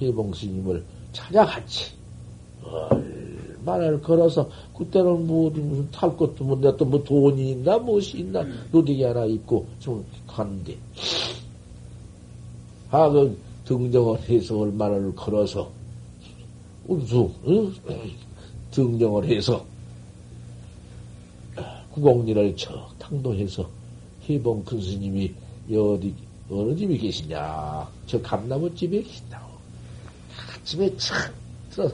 해봉스님을 찾아갔지. 얼 마나 걸어서 그때는 뭐 무슨 탈 것도 뭔데 또뭐 돈이 있나 무엇이 있나 누디기 하나 입고 좀 갔는데 아, 그 등정을 해서 얼마나 걸어서, 운수, 응? 등정을 해서, 구공리를 척 탕도해서, 희봉 큰 스님이 어디, 어느 집에 계시냐? 저 감나무 집에 계신다고. 아침에 착 들어,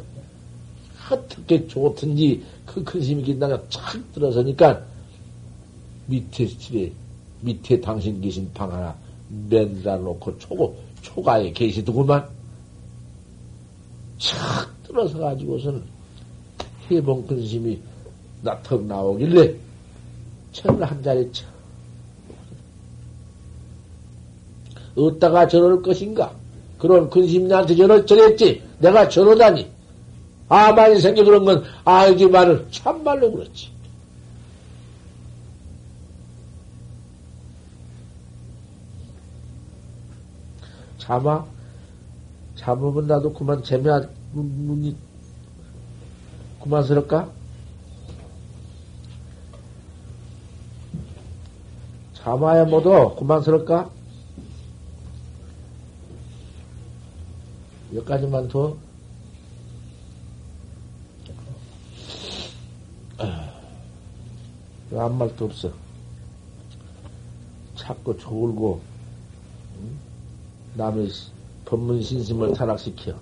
어떻게 좋든지 그큰 스님이 계신다가 착 들어서니까, 밑에 집에, 밑에 당신 계신 방 하나 맨들어 놓고 초고, 초가에 계시더구만. 착 들어서 가지고서는 해봉 근심이 나턱 나오길래 천을 한 자리 쳐. 어디다가 저럴 것인가? 그런 근심이한테 저럴, 저랬지. 내가 저러다니. 아만이 생겨 그런 건 알지만은 참말로 그렇지. 자마? 잠으면 나도 그만 재미야, 눈이, 그만스럽까? 자마야 모두 그만스럽까? 여기까지만 더. 아무 말도 없어. 자꾸 졸고, 남의 법문 신심을 타락시켜.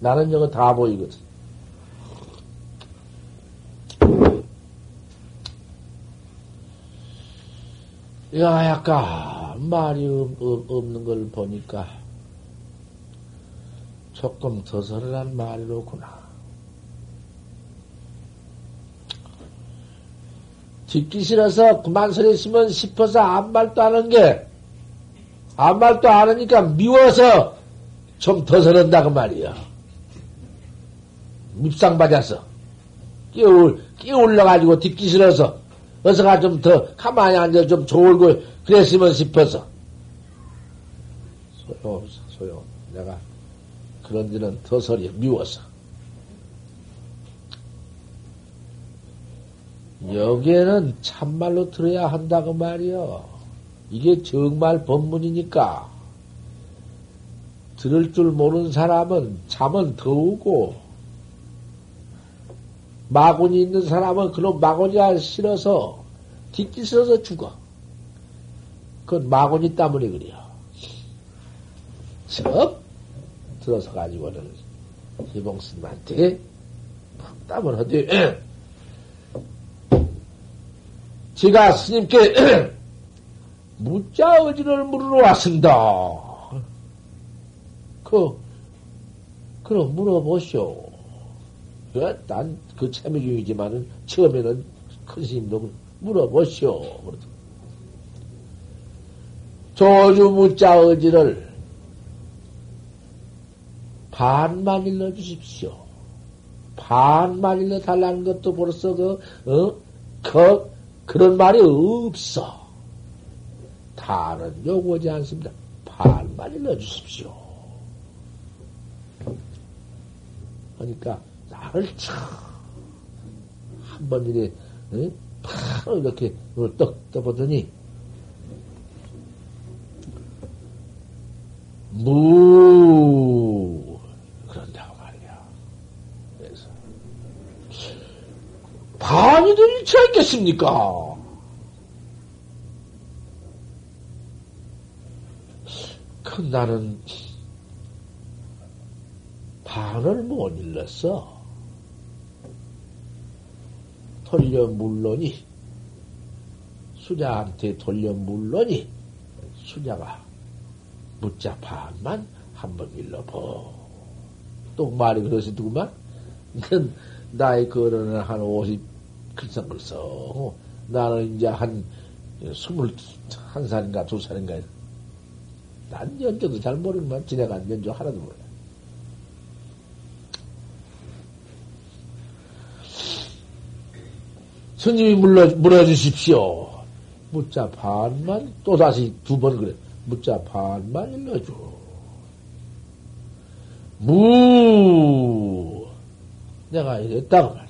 나는 저거 다 보이거든. 야, 약간 말이 없는 걸 보니까 조금 더설한 말이로구나. 듣기 싫어서 그만 소리 있으면 싶어서 아무 말도 안 하는 게, 아무 말도 안 하니까 미워서 좀 더 서른다 그 말이야. 밉상 받아서. 끼울, 끼울러가지고 듣기 싫어서, 어서가 좀 더 가만히 앉아 좀 졸고 그랬으면 싶어서. 소용, 소용. 내가 그런 데는 더 소리 미워서. 여기에는 참말로 들어야 한다고 말이요. 이게 정말 법문이니까. 들을 줄 모르는 사람은 잠은 더우고, 마군이 있는 사람은 그런 마군이가 싫어서, 듣기 싫어서 죽어. 그건 마군이 때문에 그래요. 썩 들어서 가지고는 희봉스님한테 땀을 하되, 제가 스님께 무자 의지를 물으러 왔습니다. 그, 그럼 물어보시오. 난 그 참여 중이지만은 처음에는 큰 스님도 물어보시오. 조주 무자 의지를 반만 일러 주십시오. 반만 일러 달라는 것도 벌써 그, 어? 그, 그런 말이 없어. 다른 요구하지 않습니다. 반만 일러 주십시오. 그러니까, 나를 참, 한번 이래, 어? 바로 이렇게 떡 떠보더니, 무, 그런다고 말이야. 그래서, 반이 될 일치 않겠습니까? 그 나는 반을 못 일렀어. 돌려 물론이, 수자한테 돌려 물론이, 수자가 묻자 반만 한번 일러보. 또 말이 그러시 누구만? 넌 나이 거론은 한 50, 글썽글썽. 나는 이제 한 스물 한 살인가 두 살인가. 난 연조도 잘 모르지만 지내간 연조 하나도 몰라. 스님이 물러, 물어주십시오. 묻자 반만 또 다시 두 번 그래. 묻자 반만 일러줘. 무 내가 이랬다고 말이야.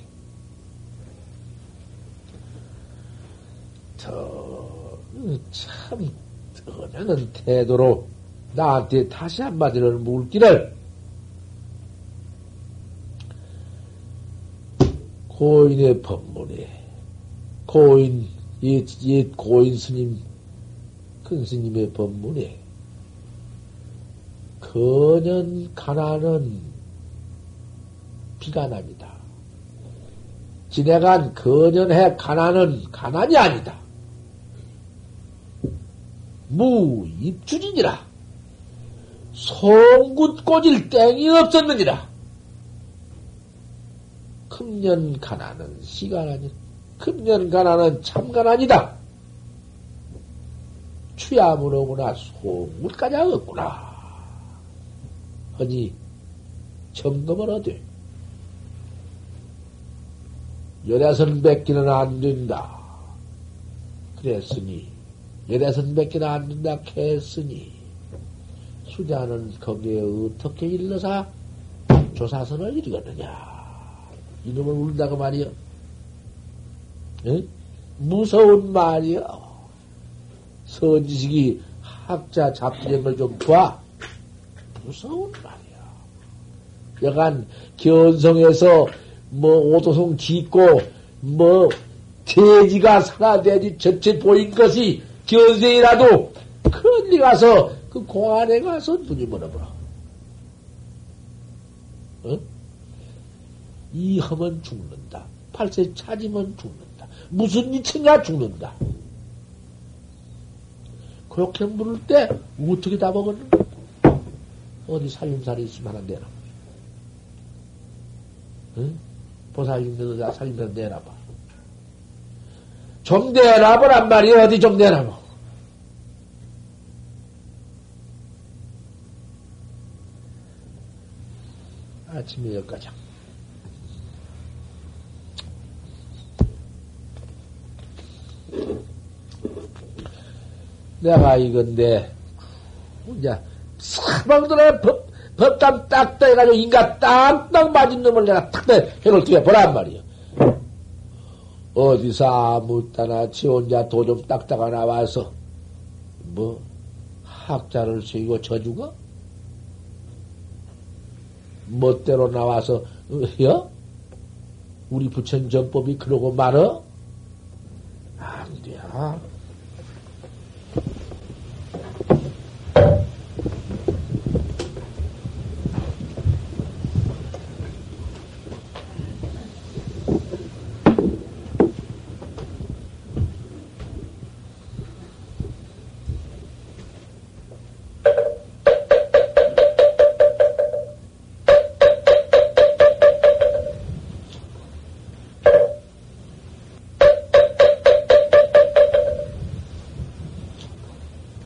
참 떠나는 태도로 나한테 다시 한마디로 물기를 고인의 법문에 고인 옛, 옛 고인 스님 큰 스님의 법문에 거년 가난은 비가납니다. 지내간 거년해 가난은 가난이 아니다. 무입주진이라. 송굿 꽂일 땡이 없었느니라. 금년 가난은 시간 아니, 금년 가난은 참가난이다. 취함으로구나 소물까지 하겠구나. 허니 점검을 하되 열애선 뱉기는 안 된다. 그랬으니 열애선 뱉기는 안 된다 했으니 수자는 거기에 어떻게 일러서 조사선을 이루겠느냐. 이놈을 울다고 말이여 응? 무서운 말이여 선지식이 학자 잡지름을 좀 봐. 무서운 말이야. 여간 견성에서 뭐 오도송 짓고 뭐 돼지가 살아돼지 전체 보인 것이 견생이라도 그런 데 가서 그 공안에 가서 눈이 멀어버려. 어? 이 하면 죽는다. 팔세 찾으면 죽는다. 무슨 이층가 죽는다. 그렇게 물을 때 어떻게 다 먹었는 어디 살림살이 있으면 하나 내라. 응? 보살님들도 다 살림살 내놔봐. 좀 내놔보란 말이야. 어디 좀 내놔보. 아침에 여기까지. 내가 이건데, 이제, 사방들어 법, 법담 딱 떠해가지고 인가 딱딱 맞은 놈을 내가 탁 해놓을 뒤에 보란 말이야. 어디서 아무 따나 지 혼자 도좀 딱딱하 나와서, 뭐, 학자를 쓰이고 져주고? 멋대로 나와서, 여? 우리 부처님 전법이 그러고 말어? 안 돼.